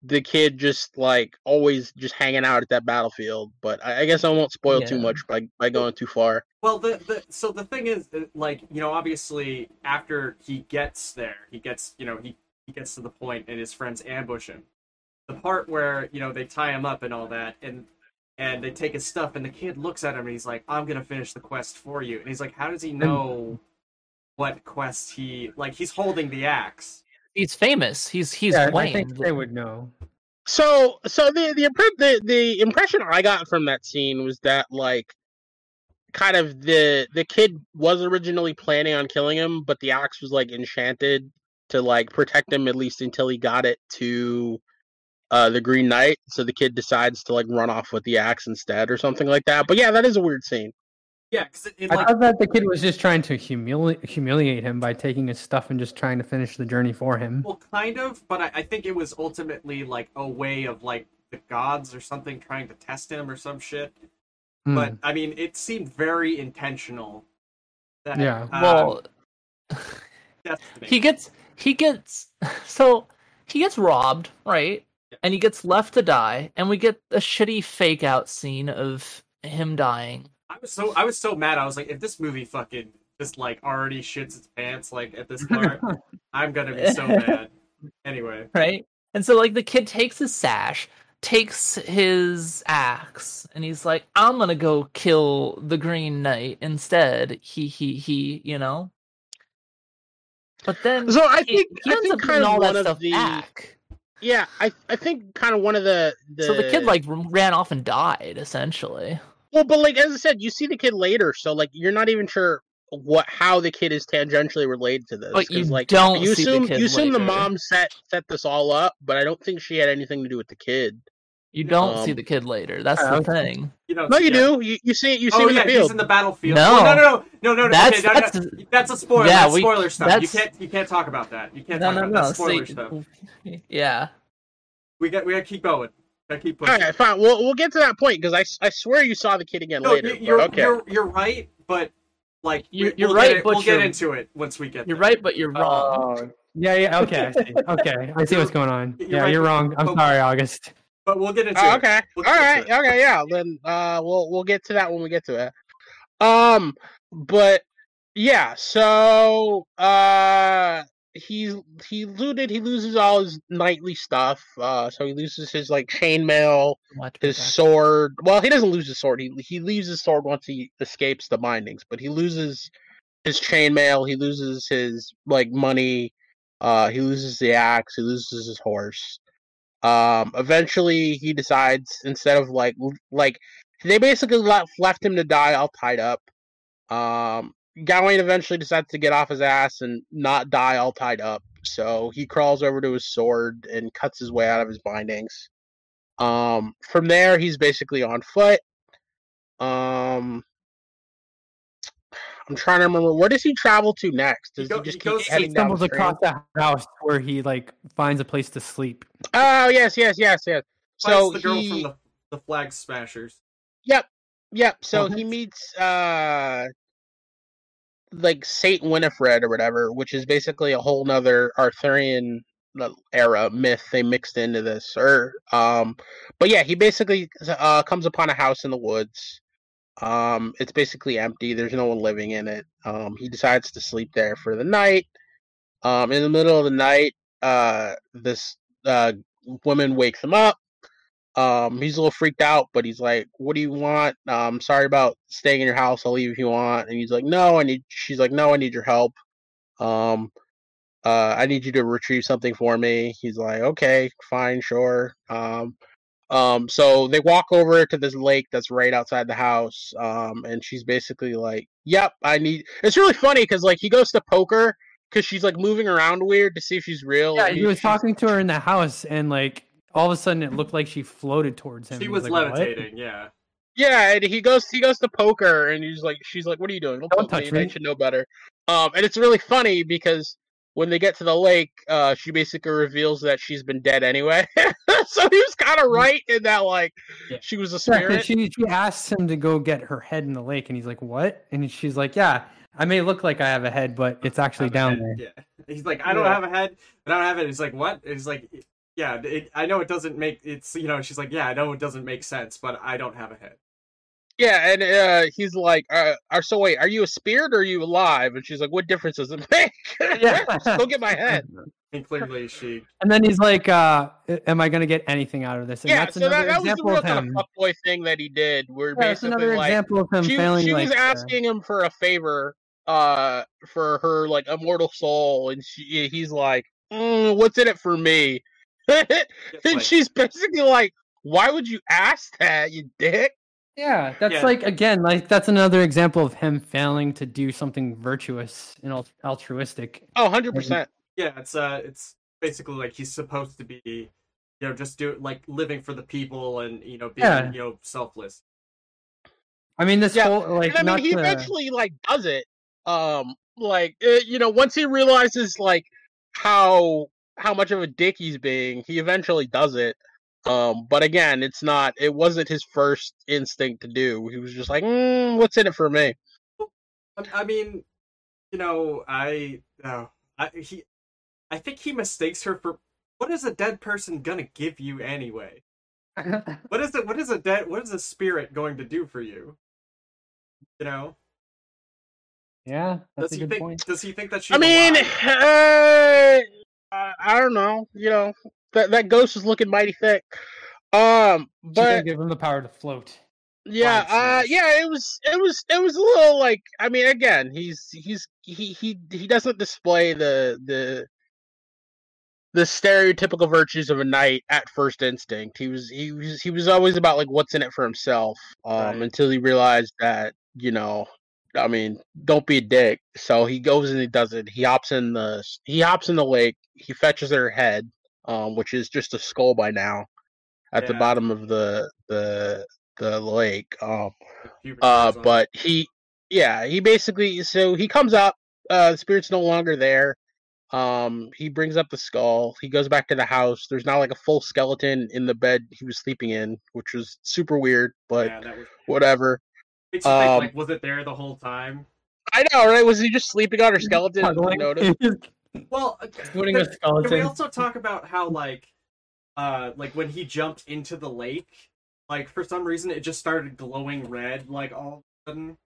the kid just like always just hanging out at that battlefield? But I, I guess I won't spoil too much by by going too far. Well, the, the so the thing is, like you know, obviously after he gets there, he gets you know he he gets to the point and his friends ambush him. The part where you know they tie him up and all that, and and they take his stuff, and the kid looks at him and he's like, "I'm gonna finish the quest for you," and he's like, "How does he know what quest he like?" He's holding the axe. He's famous. He's he's yeah, I think they would know. So so the the impre- the the impression I got from that scene was that like kind of the the kid was originally planning on killing him, but the axe was like enchanted to like protect him at least until he got it to uh the Green Knight. So the kid decides to like run off with the axe instead or something like that. But yeah, that is a weird scene. Yeah, because it, it I like thought that the kid was just trying to humili- humiliate him by taking his stuff and just trying to finish the journey for him. well, kind of, but I, I think it was ultimately like a way of like the gods or something trying to test him or some shit. Hmm. but I mean, it seemed very intentional. That, Yeah. um, well, (laughs) (laughs) he gets he gets (laughs) so he gets robbed, right? And he gets left to die, and we get a shitty fake out scene of him dying. I was so I was so mad. I was like, if this movie fucking just like already shits its pants like at this part, (laughs) I'm gonna be so (laughs) mad. Anyway, right? And so like the kid takes his sash, takes his axe, and he's like, "I'm gonna go kill the Green Knight instead." He he he, you know. But then So I think he I ends think up kind of all one that of stuff the back. yeah I I think kind of one of the, the So the kid like ran off and died essentially. Well, but like as I said, you see the kid later, so like you're not even sure what how the kid is tangentially related to this. But 'cause, you like don't you see the assume kid you assume the mom set set this all up, but I don't think she had anything to do with the kid. You don't see Um, the kid later. That's the thing. You know, No, you yeah. do. You, you see it. you see Oh him in yeah, the he's in the battlefield. No. Well, no, no, no, no, no. That's- okay, no, no, that's- that's a spoiler. Yeah, that's we- spoiler stuff. You can't you can't talk about that. You can't No, talk no, about no. that spoiler See, stuff. (laughs) yeah. We got we got to keep going. Got to keep all pushing. right, fine. We'll we'll get to that point because I, I swear you saw the kid again no, later. you- but you're okay. you're you're right, but like You're- we- you're we'll right, Get it, but we'll get you're- into it once we get. You're there. right, but you're wrong. Oh, yeah, yeah. Okay, I see. (laughs) Okay, I see what's going on. You're Yeah, right, you're wrong. I'm but- sorry, August. But we'll get into it. okay. We'll All get right. into it. Okay. Yeah. Then uh, we'll we'll get to that when we get to it. Um, but yeah. So uh, he he looted. He loses all his knightly stuff. Uh, so he loses his like chainmail, his sword. Well, he doesn't lose his sword. He he leaves his sword once he escapes the bindings. But he loses his chainmail. He loses his like money. Uh, he loses the axe. He loses his horse. Um, eventually, he decides instead of like like they basically left left him to die all tied up. Um, Gawain eventually decides to get off his ass and not die all tied up. So he crawls over to his sword and cuts his way out of his bindings. Um, from there, he's basically on foot. Um, I'm trying to remember where does he travel to next? He go- he just he keep He stumbles across the house where he like finds a place to sleep. Oh yes, yes, yes, yes. So the girl he, from the the flag smashers. Yep. Yep. So he meets uh like Saint Winifred or whatever, which is basically a whole nother Arthurian uh, era myth they mixed into this. Or um but yeah, he basically uh comes upon a house in the woods. Um it's basically empty, there's no one living in it. Um he decides to sleep there for the night. Um in the middle of the night, uh this uh woman wakes him up. Um, he's a little freaked out, but he's like, "What do you want? Um, sorry about staying in your house. I'll leave if you want." And he's like, "No, I need." She's like, "No, I need your help. Um, uh, I need you to retrieve something for me." He's like, "Okay, fine, sure." Um, um, so they walk over to this lake that's right outside the house. Um, and she's basically like, "Yep, I need." It's really funny because like he goes to poker because she's like moving around weird to see if she's real. Yeah, he was talking to her in the house, and like all of a sudden, it looked like she floated towards him. He He was like, "What?" levitating. Yeah. Yeah, and he goes he goes to poker and he's like she's like, What are you doing? Don't, Don't touch me. I should know better. Um and it's really funny because when they get to the lake, uh she basically reveals that she's been dead anyway. (laughs) so he was kinda right in that like Yeah. she was a Yeah, 'cause spirit. she she asks him to go get her head in the lake, and he's like, "What?" And she's like, "Yeah, I may look like I have a head, but (laughs) it's actually down head. there." Yeah. He's like, I don't Yeah. have a head, but I don't have it. He's like, what? He's like, yeah, it, I know it doesn't make it's you know. She's like, yeah, I know it doesn't make sense, but I don't have a head. Yeah, and uh he's like, uh, are so wait, are you a spirit or are you alive? And she's like, What difference does it (laughs) make? Yeah. (laughs) Go get my head. (laughs) And clearly, she And then he's like, uh, "Am I gonna get anything out of this?" And yeah, that's so another that, that was the example real of kind him. of fuckboy thing that he did, where Yeah, that's basically another like example of him she, failing. she like, was uh, asking him for a favor uh for her like immortal soul and she, he's like mm, what's in it for me (laughs) and like- she's basically like why would you ask that you dick Yeah, that's Yeah. like again, like that's another example of him failing to do something virtuous and al- altruistic. oh 100% yeah, it's uh, it's basically like he's supposed to be, you know, just do like living for the people and you know being Yeah. you know selfless. I mean, this Yeah, whole like and i mean he to- eventually like does it um like uh, you know once he realizes like how how much of a dick he's being he eventually does it um but again it's not it wasn't his first instinct to do he was just like mm, what's in it for me I, I mean, you know, I uh, I he, I think he mistakes her for what is a dead person gonna give you anyway? (laughs) What is it? What is a dead? What is a spirit going to do for you? You know, yeah, that's does a he good think? point. Does he think that she's? I mean, alive? uh, I, I don't know. You know, that that ghost is looking mighty thick. Um, but give him the power to float. yeah, uh, yeah, it was, it was, it was a little like. I mean, again, he's he's he he he doesn't display the the the stereotypical virtues of a knight at first instinct. He was he was he was always about like what's in it for himself. Um, Right. until he realized that you know, I mean, don't be a dick. So he goes and he does it. He hops in the he hops in the lake. He fetches her head, um, which is just a skull by now, at the bottom of the the the lake. Um, uh, hairs on it. but he, yeah, he basically so he comes up. Uh, the spirit's no longer there. Um, he brings up the skull. He goes back to the house. There's now like a full skeleton in the bed he was sleeping in, which was super weird, but yeah, was. whatever. Makes you think, um, like, was it there the whole time? I know, right? Was he just sleeping on her skeleton and didn't notice? (laughs) Well, uh, Putting can- a skeleton. Can we also talk about how like, uh, like when he jumped into the lake, like for some reason it just started glowing red, like all of a sudden.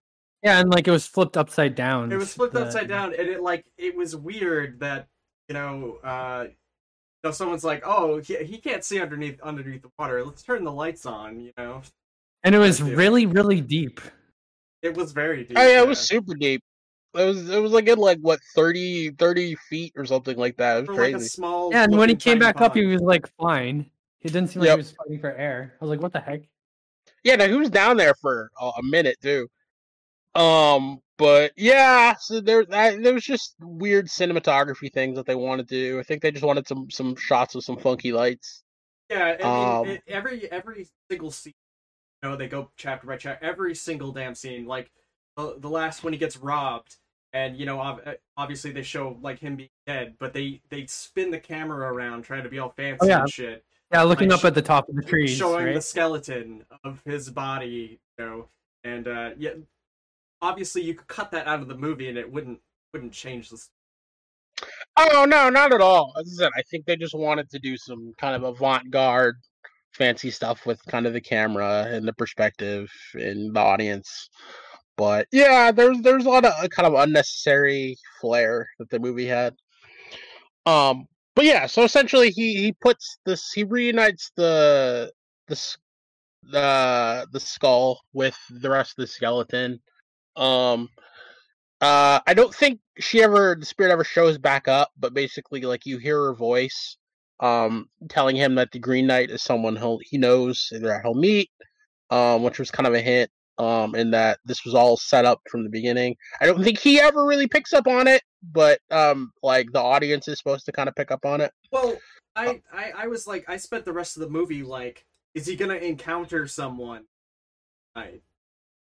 Yeah, and like it was flipped upside down. It was flipped The- upside down, and it like it was weird that you know, uh, you know, someone's like, oh, he, he can't see underneath underneath the water. Let's turn the lights on. You know, And it was really, really deep. It was very deep. Oh yeah, it was super deep. It was it was like in like what 30, 30 feet or something like that. It was for crazy. like a small. Yeah, and when he came tiny back up, he was like fine. It didn't seem like Yep. he was fighting for air. I was like, what the heck? Yeah, now he was down there for a a minute too. Um, but yeah, so there that, there was just weird cinematography things that they wanted to do. I think they just wanted some some shots with some funky lights. Yeah, I mean, Um, it, every every single scene, you know, they go chapter by chapter. Every single damn scene, like the, the last when he gets robbed, and you know, ob- uh, obviously they show like him being dead, but they they spin the camera around trying to be all fancy Oh, yeah. and shit, Yeah, looking Like, up at the top of the tree showing right? the skeleton of his body, you know, and uh, yeah, obviously you could cut that out of the movie and it wouldn't wouldn't change the. Oh no, not at all. As I said, I think they just wanted to do some kind of avant-garde, fancy stuff with kind of the camera and the perspective and the audience. But yeah, there's there's a lot of uh, kind of unnecessary flair that the movie had. Um, but yeah, so essentially he he puts this he reunites the the the the skull with the rest of the skeleton. Um, uh, I don't think she ever the spirit ever shows back up, but basically, like you hear her voice, um, telling him that the Green Knight is someone he'll he knows that he'll meet, um, which was kind of a hint, um, in that this was all set up from the beginning. I don't think he ever really picks up on it, but um, like the audience is supposed to kind of pick up on it. Well, I, I I was like, I spent the rest of the movie like, is he gonna encounter someone? I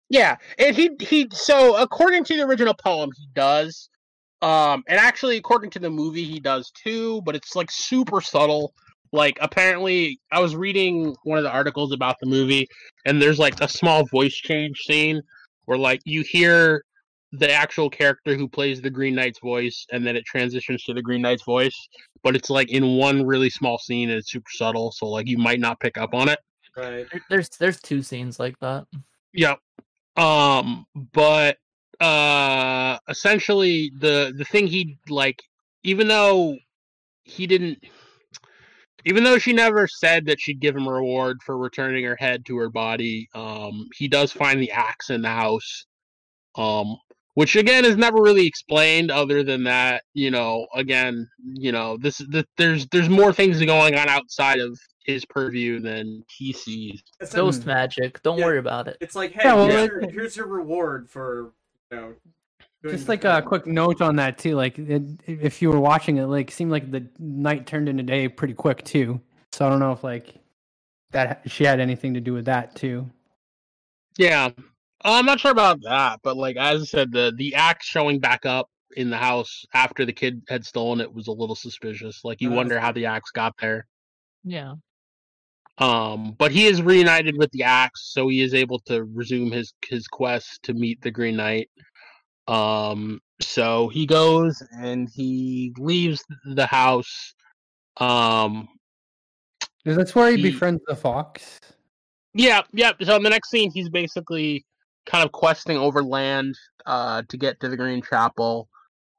Yeah, and he he so according to the original poem, he does. Um, and actually, according to the movie, he does too, but it's like super subtle. Like, apparently, I was reading one of the articles about the movie, and there's like a small voice change scene where like you hear the actual character who plays the Green Knight's voice, and then it transitions to the Green Knight's voice, but it's like in one really small scene, and it's super subtle, so like you might not pick up on it. right. There's there's two scenes like that. Yep. Um, but uh essentially the the thing he like even though he didn't even though she never said that she'd give him a reward for returning her head to her body, um, he does find the axe in the house. Um, which again is never really explained other than that, you know, again, you know, this, this there's there's more things going on outside of his purview than he sees. Ghost magic. Don't Yeah. worry about it. it's like, hey, Yeah, well, here's, like- your, here's your reward for you know. Just like a quick note on that too. Like, it, if you were watching it, like, seemed like the night turned into day pretty quick too. So I don't know if like that she had anything to do with that too. Yeah, I'm not sure about that, but like as I said, the the axe showing back up in the house after the kid had stolen it was a little suspicious. Like you Uh, wonder how the axe got there. Yeah. Um, but he is reunited with the axe, so he is able to resume his his quest to meet the Green Knight. Um, so he goes and he leaves the house. Um, Is that's where he, He- befriends the fox? Yeah, yeah. So in the next scene, he's basically kind of questing over land uh, to get to the Green Chapel.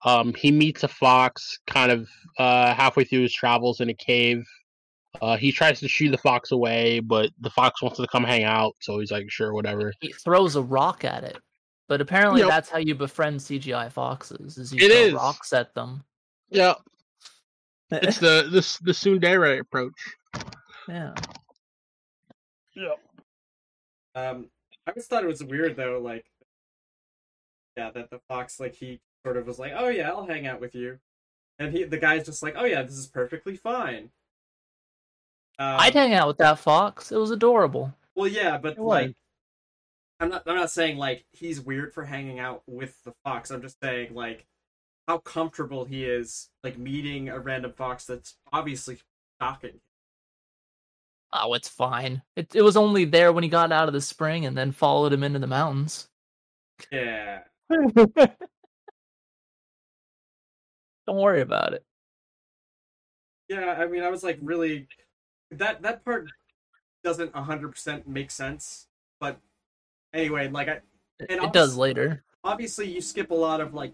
Um, he meets a fox kind of uh, halfway through his travels in a cave. Uh, he tries to shoo the fox away, but the fox wants to come hang out, so he's like, "Sure, whatever." He throws a rock at it. But apparently Yep. that's how you befriend CGI foxes, is you It throw is. rocks at them. Yeah. (laughs) It's the the the tsundere approach. Yeah. Yeah. Um, I just thought it was weird though, like, yeah, that the fox, like, he sort of was like, "Oh yeah, I'll hang out with you," and he, the guy's just like, "Oh yeah, this is perfectly fine." Um, I'd hang out with that fox. It was adorable. well, yeah, but It was. like, I'm not, I'm not saying like he's weird for hanging out with the fox. I'm just saying like how comfortable he is, like meeting a random fox that's obviously shocking. Oh, it's fine. It it was only there when he got out of the spring and then followed him into the mountains. Yeah, (laughs) Don't worry about it. yeah. I mean, I was like really that that part doesn't 100% make sense, but anyway, like I It, And it does later. obviously you skip a lot of like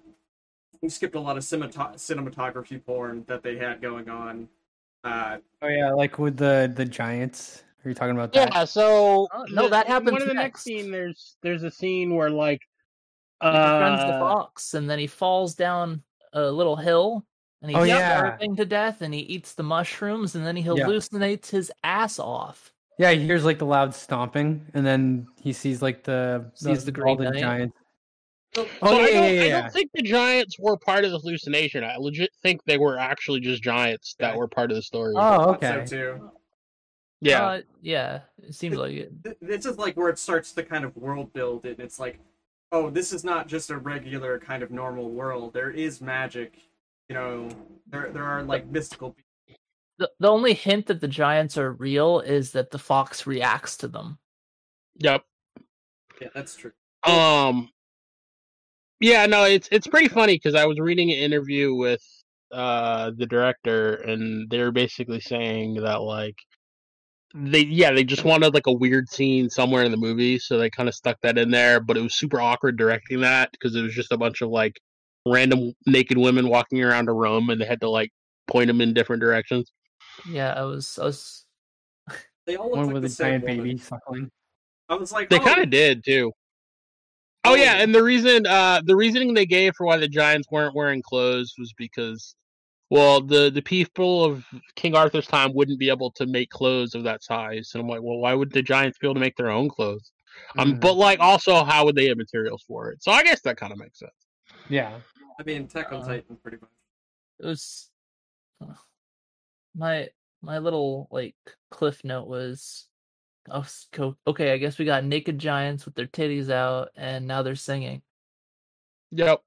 you skipped a lot of cinemat- cinematography porn that they had going on. Uh, Oh yeah, like with the the giants. Are you talking about that? Yeah, so Oh, no, that happens One of the next next. scene, there's there's a scene where like uh, He runs the fox, and then he falls down a little hill, and he's Oh, yeah. starving to death, and he eats the mushrooms, and then he Yeah. hallucinates his ass off. Yeah, he hears like the loud stomping, and then he sees like the Sees the all Green the Knight. giants. so- Oh, so I, yeah, don't, yeah, I don't think the giants were part of the hallucination. I legit think they were actually just giants that Yeah. were part of the story. Oh, okay. so too. yeah, Uh, yeah. It seems like it. This is like where it starts to kind of world build, and it's like, oh, this is not just a regular kind of normal world. There is magic. You know, there there are like mystical. be- The, the only hint that the giants are real is that the fox reacts to them. yep. Yeah, that's true. Um, yeah, no, it's it's pretty funny because I was reading an interview with uh the director, and they were basically saying that like they yeah they just wanted like a weird scene somewhere in the movie, so they kind of stuck that in there. But it was super awkward directing that because it was just a bunch of like random naked women walking around a room, and they had to like point them in different directions. Yeah, I was. I was. (laughs) They all look One like with the a same giant woman. baby suckling. I was like, They oh, kind of did too. Oh yeah, Oh. and the reason uh the reasoning they gave for why the Giants weren't wearing clothes was because well the the people of King Arthur's time wouldn't be able to make clothes of that size. And I'm like, well why would the Giants be able to make their own clothes? Um Mm. but like also how would they have materials for it? So I guess that kind of makes sense. Yeah. I mean, Tech on Uh, Titan, pretty much. It was. uh, My my little like cliff note was. I was co- okay. I guess we got naked giants with their titties out, and now they're singing. Yep.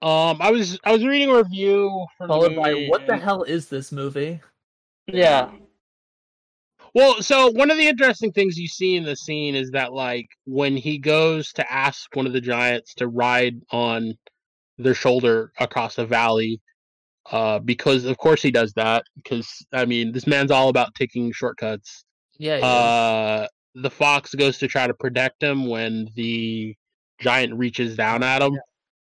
um I was I was reading a review for the Followed by, movie what the hell is this movie? Yeah. Well, so one of the interesting things you see in the scene is that like when he goes to ask one of the giants to ride on their shoulder across the valley, uh, because of course he does that, because I mean this man's all about taking shortcuts. Yeah, yeah. Uh, the fox goes to try to protect him when the giant reaches down at him.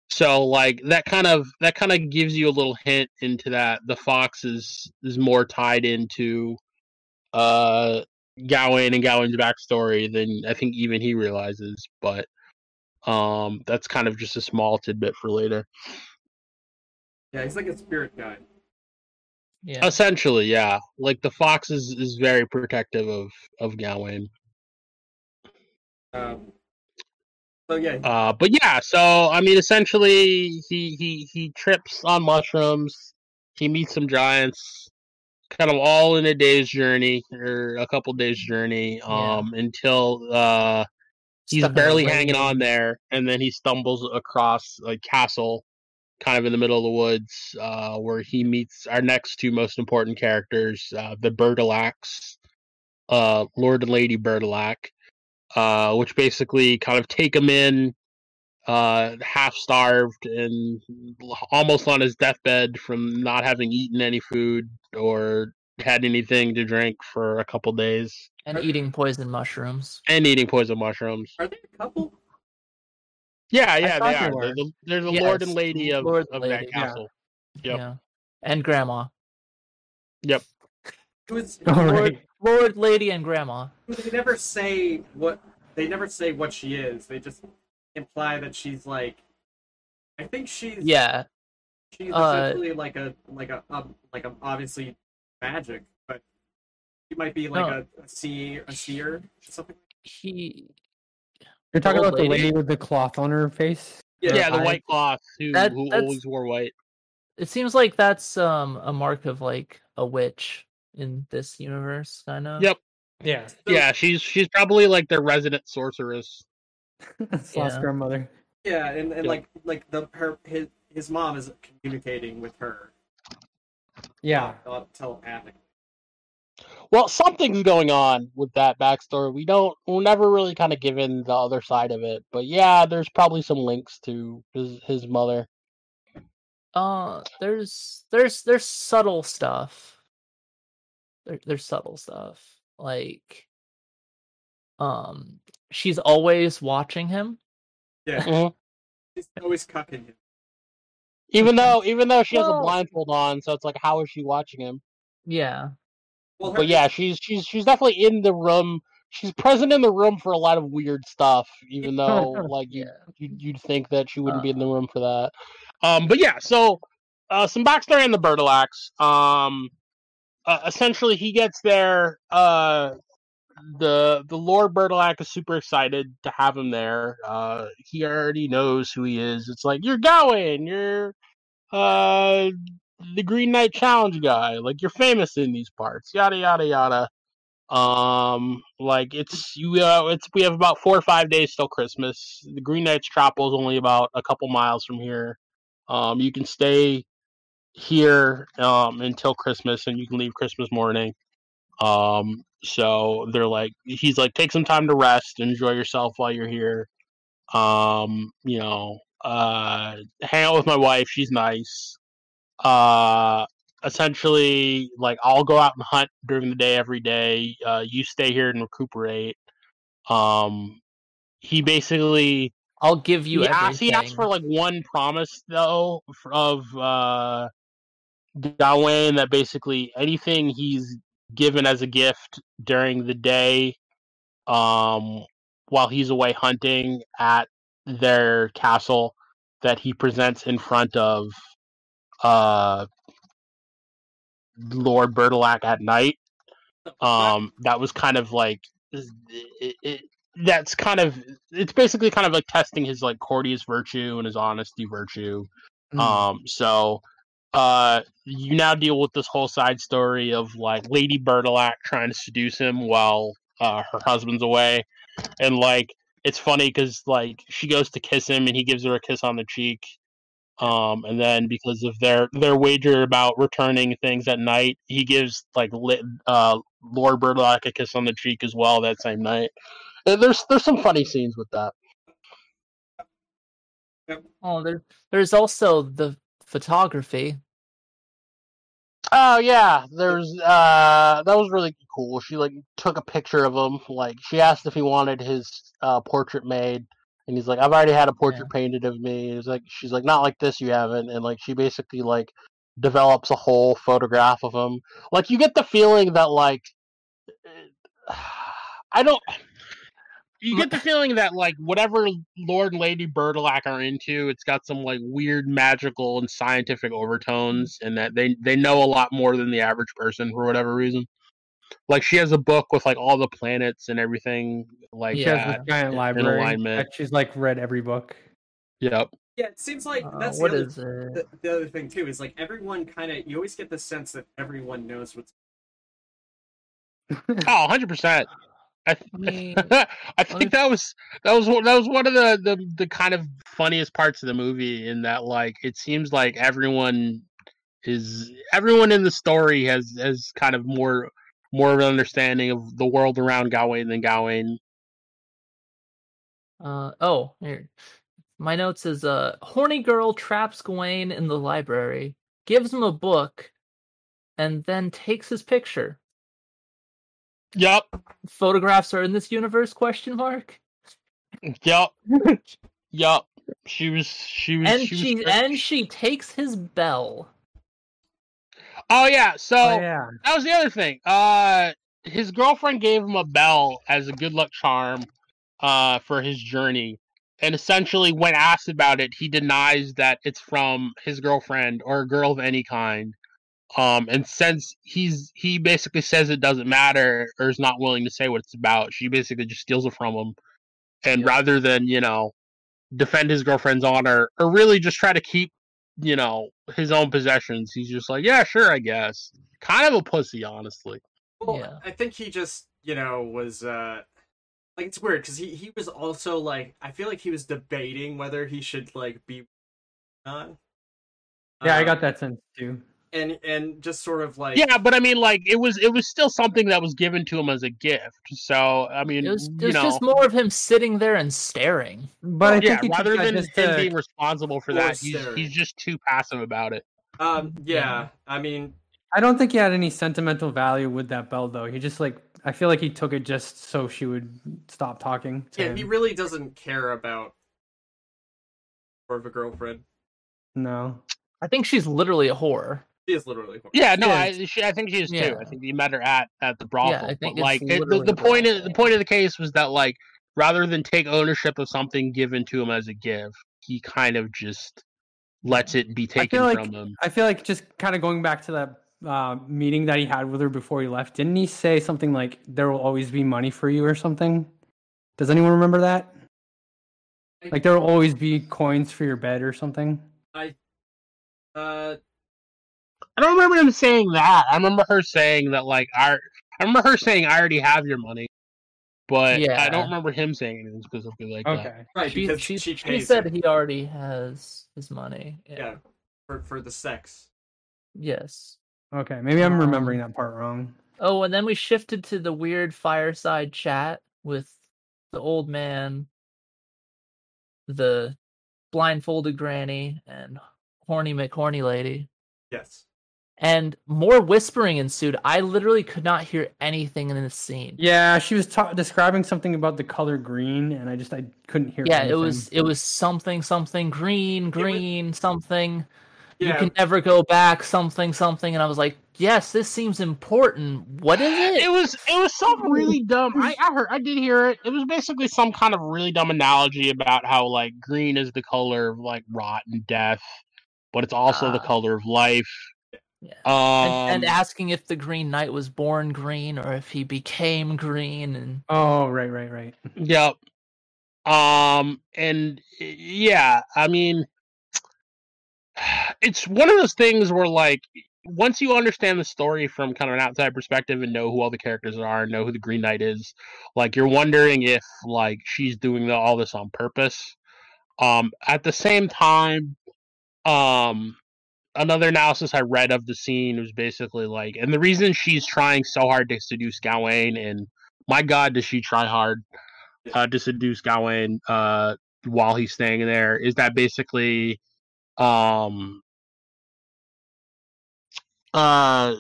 So like that kind of that kind of gives you a little hint into that the fox is is more tied into uh Gawain and Gawain's backstory than I think even he realizes, but um that's kind of just a small tidbit for later. Yeah, he's like a spirit guide. yeah. Essentially, yeah. Like the fox is, is very protective of of Gawain. Um, so yeah, Uh, but yeah, so I mean, essentially, he he he trips on mushrooms. He meets some giants, kind of all in a day's journey or a couple days journey. Um, until uh, he's Stuck barely hanging on there, and then he stumbles across a castle, kind of in the middle of the woods, uh, where he meets our next two most important characters, uh, the Bertilacs, uh, Lord and Lady Bertilac uh, which basically kind of take him in, uh, half starved and almost on his deathbed from not having eaten any food or had anything to drink for a couple days, and eating poison mushrooms. and eating poison mushrooms. are they a couple? Yeah, yeah, thought they they are. were. They're the, they're the lord and lady of, lord of and that lady, yeah. castle. Yep. Yeah, and grandma. Yep. It was, (laughs) All Lord, right. Lord, lady, and grandma. they never say what they never say what she is. They just imply that she's like. I think she's Yeah, She's Uh, essentially like a like a um, like a obviously magic, but she might be like No. a, a seer, a seer or something. He You're talking old about the lady? lady with the cloth on her face. Yeah, Yeah, the white cloth who, That- who always wore white. it seems like that's um a mark of like a witch in this universe, kind of. Yep. Yeah. So- Yeah, she's she's probably like their resident sorceress. Sloth's (laughs) Yeah. grandmother. Yeah, and, and Yeah. like like the her his his mom is communicating with her Yeah. uh, telepathically. Well, something's going on with that backstory. We don't, we're never really kind of given the other side of it, but yeah, there's probably some links to his his mother. Uh, there's there's there's subtle stuff. There, there's subtle stuff like, um, she's always watching him. Yeah, Mhm. she's always cucking him. Even though, even though she has a blindfold on, so it's like, how is she watching him? Yeah. Well, But yeah, she's she's she's definitely in the room. She's present in the room for a lot of weird stuff, even though (laughs) like you Yeah. you'd, you'd think that she wouldn't be Uh. in the room for that. Um, but yeah, so uh, some backstory and the Bertilax. Um, uh, essentially, he gets there. Uh, the the Lord Bertilac is super excited to have him there. Uh, he already knows who he is. It's like you're going, you're uh the Green Knight Challenge guy. Like you're famous in these parts. Yada yada yada. Um, like it's you. Uh, it's we have about four or five days till Christmas. The Green Knights Chapel is only about a couple miles from here. Um, you can stay here um until Christmas, and you can leave Christmas morning. Um, so they're like, he's like, take some time to rest, enjoy yourself while you're here. Um, you know, uh, hang out with my wife. She's nice. Uh, essentially, like, I'll go out and hunt during the day every day. Uh, you stay here and recuperate. Um, he basically I'll give you he asks, he asks for like one promise though of uh Gawain that basically anything he's given as a gift during the day um while he's away hunting at their castle that he presents in front of uh Lord Bertilac at night um that was kind of like it, it, that's kind of it's basically kind of like testing his like courteous virtue and his honesty virtue Mm. um so uh you now deal with this whole side story of like lady bertilac trying to seduce him while uh her husband's away. And like it's funny because like she goes to kiss him and he gives her a kiss on the cheek um and then because of their their wager about returning things at night he gives like lit, uh lord bertilac a kiss on the cheek as well that same night. Uh, there's there's some funny scenes with that. Oh, there, there's also the photography. Oh yeah, there's uh that was really cool. She like took a picture of him. Like she asked if he wanted his uh portrait made, and he's like, "I've already had a portrait painted of me." He's like, she's like, "Not like this, you haven't." And like she basically like develops a whole photograph of him. Like you get the feeling that like (sighs) I don't. You get the feeling that like whatever Lord and Lady Bertilac are into, it's got some like weird magical and scientific overtones, and that they they know a lot more than the average person for whatever reason. Like she has a book with like all the planets and everything. Like She Yeah. has that. this giant in library. alignment. she's like read every book. Yep. Yeah, it seems like Uh, that's what the, other, is the, the other thing too. Is like everyone kind of you always get the sense that everyone knows what's. Oh, 100 percent. I, I (laughs) think that was that was one that was one of the, the the kind of funniest parts of the movie in that like it seems like everyone is everyone in the story has has kind of more more of an understanding of the world around Gawain than Gawain. uh, oh, here. My notes is uh, horny girl traps Gawain in the library, gives him a book, and then takes his picture. Yep. Photographs are in this universe? Question mark. Yep. (laughs) yep. She was she was And she, she tricked. and she takes his bell. Oh yeah, so Oh yeah. that was the other thing. Uh, his girlfriend gave him a bell as a good luck charm, uh, for his journey. and essentially, when asked about it, he denies that it's from his girlfriend or a girl of any kind. Um, and since he's he basically says it doesn't matter or is not willing to say what it's about, she basically just steals it from him. And Yeah. rather than you know defend his girlfriend's honor or really just try to keep you know his own possessions, he's just like, yeah, sure, I guess. Kind of a pussy, honestly. Well, Yeah. I think he just, you know, was uh like it's weird because he he was also like I feel like he was debating whether he should like be on. Yeah, I Uh, got that sense too. And and just sort of like Yeah, but I mean, like it was it was still something that was given to him as a gift. So I mean, It was, it you was know, just more of him sitting there and staring. But I think yeah, rather than just him to- being responsible for Or that, he's he's just too passive about it. um yeah, Yeah. I mean I don't think he had any sentimental value with that bell though. He just like I feel like he took it just so she would stop talking. Yeah him. he really doesn't care about more of a girlfriend. no. I think she's literally a whore. She is literally Yeah, no, Yeah, I she, I think she is too. yeah. I think you met her at at the brothel. I think but like it, the, the point of, the point of the case was that like rather than take ownership of something given to him as a gift, he kind of just lets it be taken like- from him. I feel like just kind of going back to that uh, meeting that he had with her before he left. Didn't he say something like "There will always be money for you" or something? Does anyone remember that? Like there will always be coins for your bed or something. I, uh I don't remember him saying that. I remember her saying that like I I remember her saying I already have your money. But yeah. I don't remember him saying anything specifically like that. Okay. right She, because she, she, she said him. he already has his money. Yeah. yeah for for the sex. Yes. Okay. Maybe I'm remembering Um, that part wrong. Oh, and then we shifted to the weird fireside chat with the old man, the blindfolded granny, and horny McHorny lady. Yes. And more whispering ensued. I literally could not hear anything in this scene. Yeah, she was ta- describing something about the color green, and I just I couldn't hear. Yeah, it was it was something something green was- green something. You can never go back something something, and I was like, yes, this seems important. What is it? It was it was some really dumb. I, I heard I did hear it. It was basically some kind of really dumb analogy about how like green is the color of like rot and death, but it's also the Ah. color of life. Yeah. Um, and, and asking if the Green Knight was born green or if he became green, and Oh, right, right, right. Yep. Um, and yeah, I mean, (sighs) it's one of those things where, like, once you understand the story from kind of an outside perspective and know who all the characters are, and know who the Green Knight is, like, you're wondering if, like, she's doing the, all this on purpose. Um, at the same time, um, another analysis I read of the scene was basically like, and the reason she's trying so hard to seduce Gawain, and my God, does she try hard uh, to seduce Gawain uh, while he's staying there? Is that basically, um, uh,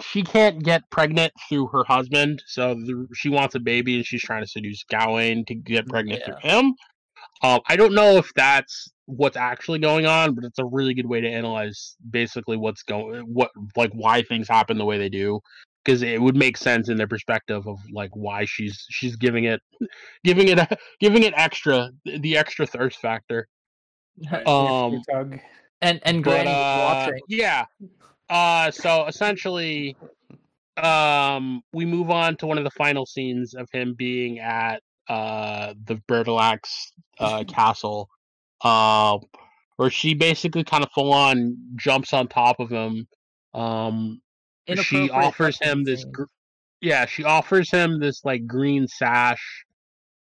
she can't get pregnant through her husband, so the, she wants a baby, and she's trying to seduce Gawain to get pregnant through him. Um, I don't know if that's what's actually going on, but it's a really good way to analyze basically what's going, what like why things happen the way they do, because it would make sense in their perspective of like why she's she's giving it, (laughs) giving it, (laughs) giving it extra the extra thirst factor. (laughs) Um, and and Granny uh, watching. yeah. Uh, so essentially, um, we move on to one of the final scenes of him being at uh the Bertilax uh castle, uh, where she basically kind of full on jumps on top of him. Um, she offers him this. Gr- yeah, she offers him this like green sash.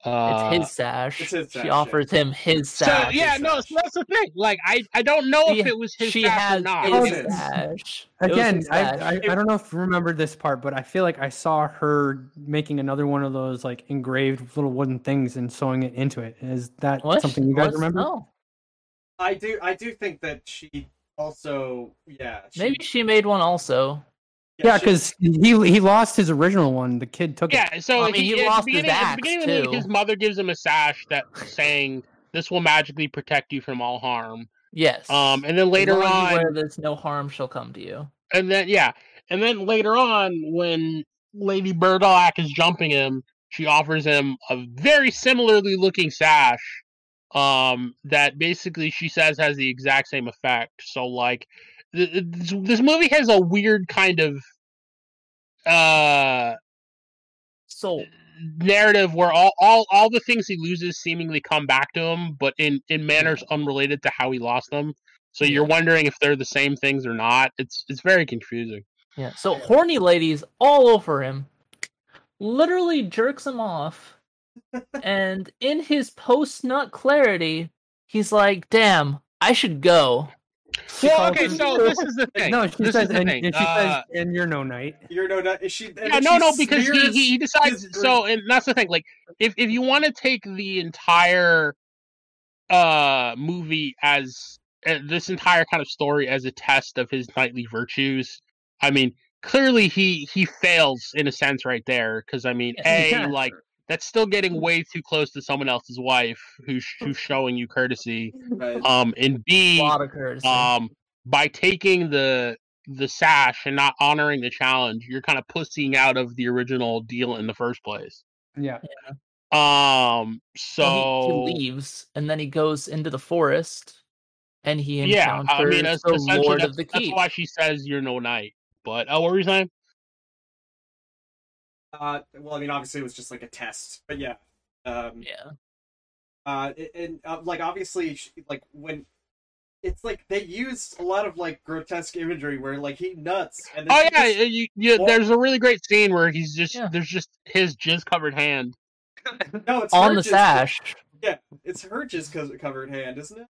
Uh, It's his sash. it's his sash, she yeah. offers him his sash. so sash. yeah, his no, sash. so that's the thing. Like, I I don't know if it was his she sash has or not. His it is. sash. Again, his I, sash. I I don't know if you remember this part, but I feel like I saw her making another one of those like engraved little wooden things and sewing it into it. Is that What? something you guys What? remember? No. I do I do think that she also yeah she, Maybe she made one also. Yeah, she- because he he lost his original one. The kid took it. Yeah, so I mean, he at the lost his beginning- at the axe, beginning of the movie, too. His mother gives him a sash that saying this will magically protect you from all harm. Yes. Um, and then later long on, wear this, no harm shall come to you. and then yeah, and then later on, when Lady Bertilak is jumping him, she offers him a very similarly looking sash um that basically she says has the exact same effect. So like th- th- this, this movie has a weird kind of uh So narrative where all, all all the things he loses seemingly come back to him, but in in manners unrelated to how he lost them. So you're wondering if they're the same things or not. It's it's very confusing. yeah, so horny ladies all over him, literally jerks him off, (laughs) and in his post nut clarity, he's like, "Damn, I should go." Well, okay, so this is the (laughs) thing. No, she this says, and, and she Uh, says, and you're no knight. You're no knight. She? yeah, then no, no, because he, he he decides. So, and that's the thing. Like, if if you want to take the entire uh movie as uh, this entire kind of story as a test of his knightly virtues, I mean, clearly he he fails in a sense right there. Because I mean, a Yeah. like that's still getting way too close to someone else's wife who's (laughs) who's showing you courtesy. Right. Um, and b A lot of courtesy. um by taking the the sash and not honoring the challenge you're kind of pussying out of the original deal in the first place Yeah. um so Well, he, he leaves, and then he goes into the forest, and he yeah encounters i mean that's the Lord that's, of the that's why she says you're no knight but oh what were you saying Uh, well, I mean, obviously it was just like a test, but yeah. Um, Yeah, uh, and uh, like obviously, sh- like when it's like they used a lot of like grotesque imagery where like he nuts and then oh yeah just- uh, you, you, Well- there's a really great scene where he's just Yeah. there's just his jizz covered hand (laughs) no, it's on the jizz- sash. Yeah, it's her just cause covered hand, isn't it?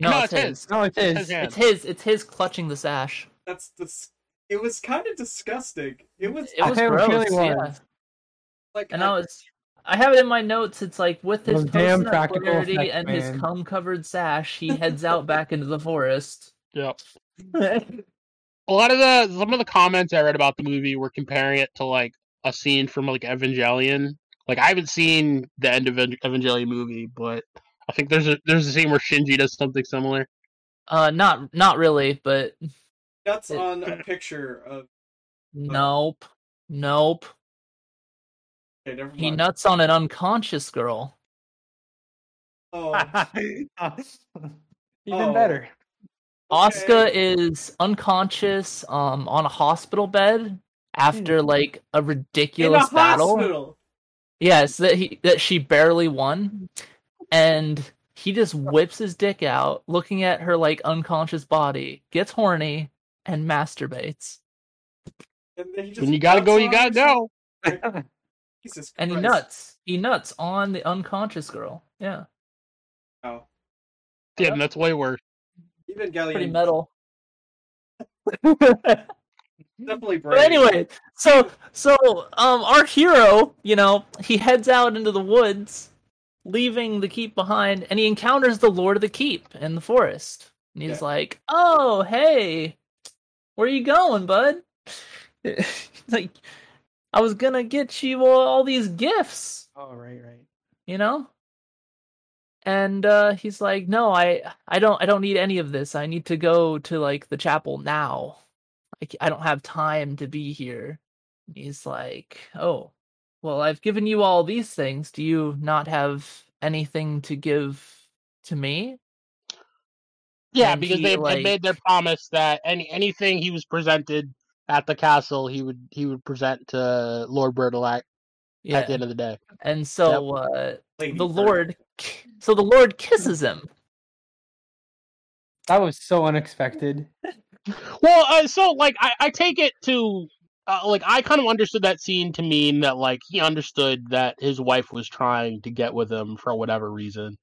No, No, it's it's his. No, it His It's his. It's his clutching the sash. That's this. It was kind of disgusting. It was It was It gross. really Yeah, like and I was. I have it in my notes. It's like with his damn post practical clarity effects, and his cum covered sash, he heads out back into the forest. yep (laughs) a lot of the some of the comments I read about the movie were comparing it to like a scene from like Evangelion. Like I haven't seen the end of Evangelion movie, but I think there's a there's a scene where Shinji does something similar. Uh, not not really, but nuts on a picture of. nope, nope. Okay, never He nuts on an unconscious girl. Oh, (laughs) Even Oh. better. Asuka okay. is unconscious, um, on a hospital bed after like a in a ridiculous battle. hospital. Yes, that he that she barely won, and he just whips his dick out, looking at her like unconscious body, gets horny, and masturbates, And then just When you gotta go, you gotta her. go. (laughs) Jesus and he nuts. He nuts on the unconscious girl. Yeah, Oh, Yeah, and that's way worse. Evangelion. pretty metal. (laughs) Definitely brave. But anyway, so so um our hero, you know, he heads out into the woods, leaving the keep behind, and he encounters the Lord of the Keep in the forest. And he's Yeah. like, "Oh, hey, where are you going, bud?" (laughs) like, I was gonna get you all, all these gifts, Oh, right, right. you know. And uh, he's like, "No, I, I don't, I don't need any of this. I need to go to like the chapel now. I, I don't have time to be here." And He's like, "Oh, well, I've given you all these things. Do you not have anything to give to me?" Yeah, And because he, they had like- made their promise that any anything he was presented at the castle, he would he would present to Lord Bertolac Yeah. at the end of the day. And so uh, the Lord, so the Lord kisses him. That was so unexpected. (laughs) Well, uh, so like I, I take it to uh, like I kind of understood that scene to mean that like he understood that his wife was trying to get with him for whatever reason.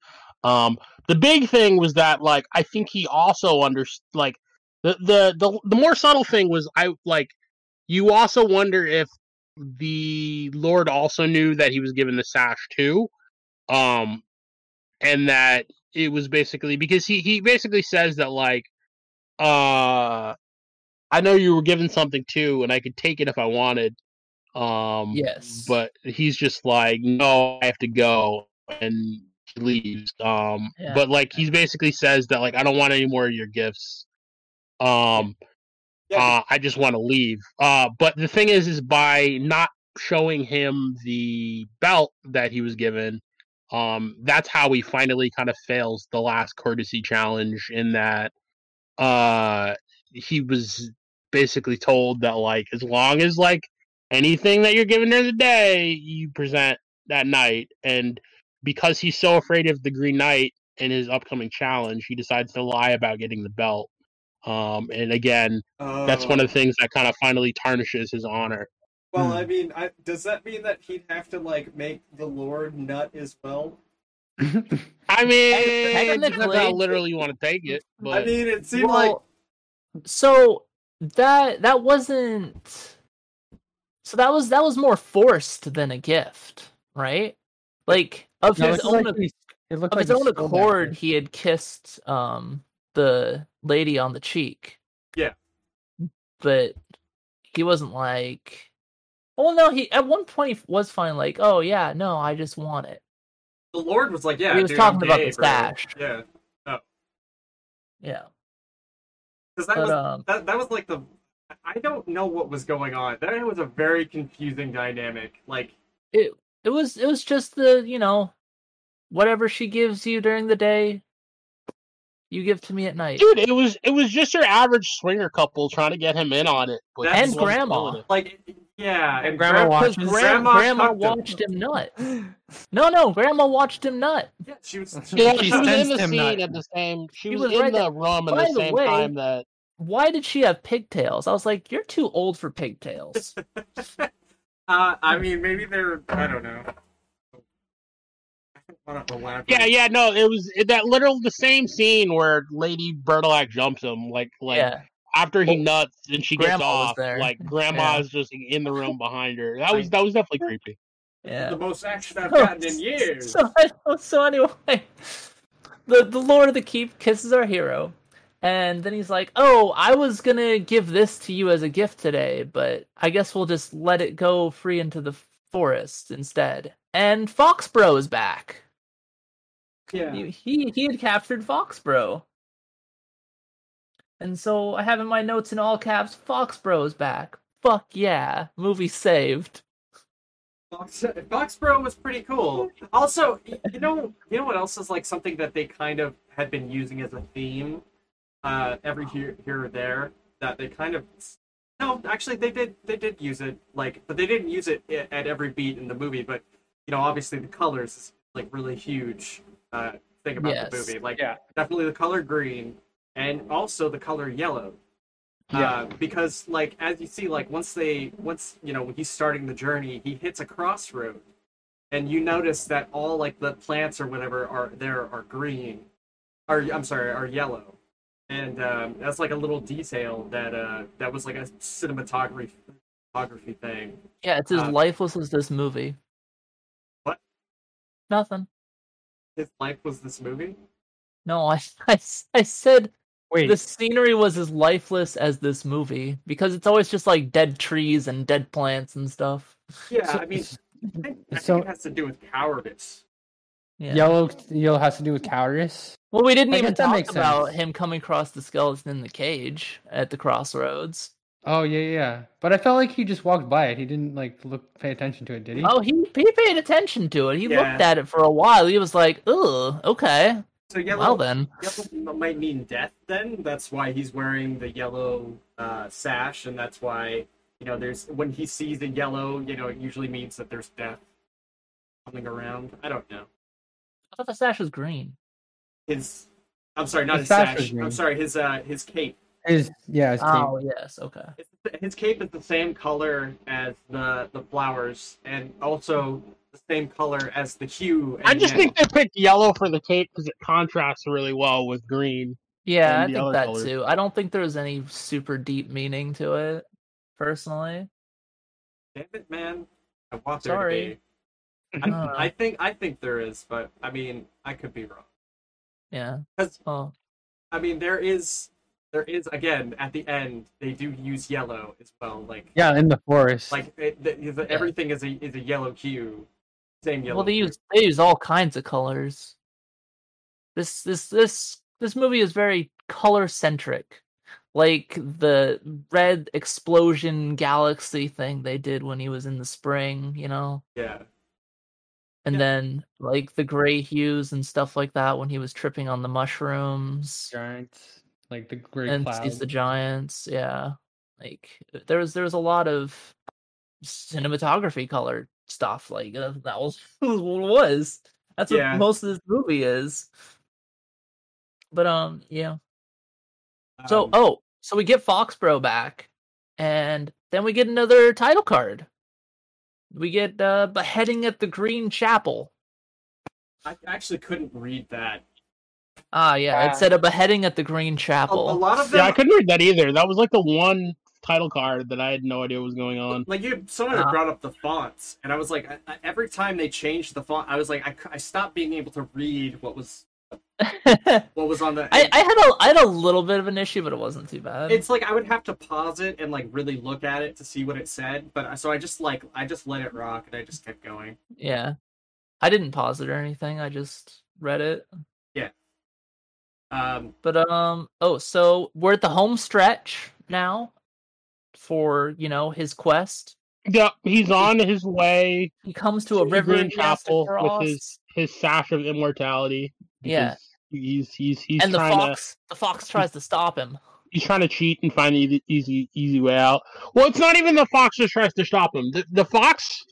Um, the big thing was that like I think he also under like the, the the the more subtle thing was I like you also wonder if the Lord also knew that he was given the sash too, um, and that it was basically because he he basically says that like uh I know you were given something too, and I could take it if I wanted. Um, Yes. but he's just like, no, I have to go, and leaves. Um, Yeah. but like he basically says that like I don't want any more of your gifts. Um, Yeah, uh, I just want to leave. Uh, but the thing is, is by not showing him the belt that he was given, um, that's how he finally kind of fails the last courtesy challenge in that uh he was basically told that like as long as like anything that you're given during the day you present that night and because he's so afraid of the green knight and his upcoming challenge he decides to lie about getting the belt um and again that's one of the Oh. things that kind of finally tarnishes his honor Well, Hmm. I mean, I, does that mean that he'd have to like make the Lord nut as well? (laughs) i mean it depends Technically- how literally you want to take it but I mean, it seemed like so that that wasn't so that was that was more forced than a gift, right? Like of No, his it own like he- of like his own accord, gift. he had kissed um the lady on the cheek. Yeah. but he wasn't like. Well, no, he at one point he was fine. Like, oh yeah, no, I just want it. the Lord was like, "Yeah, He was dude, talking about gay, the bro." stash. Yeah, Yeah, because that but was um, that that was like the. I don't know what was going on. That was a very confusing dynamic. Like, it it was it was just the you know, whatever she gives you during the day, you give to me at night. dude it was it was just your average swinger couple trying to get him in on it but And grandma. like, yeah, And grandma gra- watches. Because grandma, Grandma grandma cucked him. watched him nut. (laughs) No, no, grandma watched him nut. Yeah, she was. Yeah, She she was in the scene not- at the same. She He was, was in right the there. room at the the same way- time that. Why did she have pigtails? I was like, you're too old for pigtails. (laughs) uh, I mean, maybe they're. I don't know. I don't want to elaborate. Yeah, yeah, no, it was it, that literal the same scene where Lady Bertolac jumps him, like like yeah, after he Well, nuts and she gets Grandma was off, there. like Grandma Yeah. is just in the room behind her. That was that was definitely creepy. yeah. The most action I've (laughs) gotten in years. So, so anyway, (laughs) the the Lord of the Keep kisses our hero, and then he's like, "Oh, I was gonna give this to you as a gift today, but I guess we'll just let it go free into the forest instead." And Foxbro is back. yeah. He he, he had captured Foxbro. And so I have in my notes in all caps, Foxbro's back. Fuck yeah, movie saved. Fox, Foxbro was pretty cool. Also, you know, you know what else is like something that they kind of had been using as a theme, uh, every here, here or there. That they kind of, no, actually they did, they did use it like, but they didn't use it at every beat in the movie. But you know, obviously the colors is like really huge uh, thing about the movie. Like, Yeah. definitely the color green and also the color yellow. Yeah. Uh, because like as you see, like once they once you know when he's starting the journey, he hits a crossroad, and you notice that all like the plants or whatever are there are green, or I'm sorry, are yellow, and um, that's like a little detail that uh that was like a cinematography photography thing. Yeah, it's as Uh, lifeless as this movie. What? Nothing. His life was this movie. No, I, (laughs) I, I said Wait, the scenery was as lifeless as this movie because it's always just like dead trees and dead plants and stuff. Yeah, so- (laughs) I mean, I think, I so- think it has to do with cowardice. Yeah. yellow yellow has to do with cowardice. Well, we didn't I even talk about sense. him coming across the skeleton in the cage at the crossroads. Oh yeah, yeah, yeah. But I felt like he just walked by it. He didn't like look pay attention to it, did he? Oh, he he paid attention to it. He Yeah. looked at it for a while. He was like, "Ugh, okay, So yellow, well then." yellow might mean death. Then that's why he's wearing the yellow uh, sash, and that's why you know there's when he sees the yellow, you know, it usually means that there's death coming around. I don't know. I thought the sash was green. His, I'm sorry, not His his sash sash. I'm sorry, his uh his cape. His yeah, his cape. Oh yes, okay. It's- His cape is the same color as the the flowers, and also the same color as the hue. I just yellow. think they picked yellow for the cape because it contrasts really well with green. Yeah, I think that colors. too. I don't think there's any super deep meaning to it, personally. Damn it, man! I want Sorry. Uh. I think I think there is, but I mean I could be wrong. Yeah. 'Cause- Oh, I mean there is there is again at the end they do use yellow as well. Like Yeah, in the forest. like it, the, the, everything is a is a yellow hue, same yellow. well, they hue. use they use all kinds of colors. This this this this movie is very color centric, like the red explosion galaxy thing they did when he was in the spring. You know, yeah. And Yeah. then like the gray hues and stuff like that when he was tripping on the mushrooms Giants, like the gray and cloud. sees the giants. Yeah, like there was there was a lot of cinematography color stuff. Like uh, that (laughs) was what it was. That's what Yeah. most of this movie is. But um, yeah. So Um, oh, so we get Foxbro back, and then we get another title card. We get uh beheading at the Green Chapel. I actually couldn't read that. Ah, yeah, Ah. it said a beheading at the Green Chapel. a lot of them, Yeah, I couldn't read that either. That was like the one title card that I had no idea what was going on. like you, someone had Uh-huh. brought up the fonts, and I was like, I, I- every time they changed the font, I was like, I, I stopped being able to read what was I, what was on the. I had a I had a little bit of an issue, but it wasn't too bad. it's like I would have to pause it and like really look at it to see what it said, but uh, so I just like I just let it rock and I just kept going. yeah, I didn't pause it or anything. I just read it. Yeah. Um, But um, oh, so we're at the home stretch now for you know his quest. Yeah, he's on his way He comes to a river Green and he has to Chapel with his his sash of immortality. Yeah. He's he's he's and the trying to fox, the fox tries to stop him. he's trying to cheat and find the easy easy, easy way out. Well, it's not even the fox that tries to stop him. The, the fox,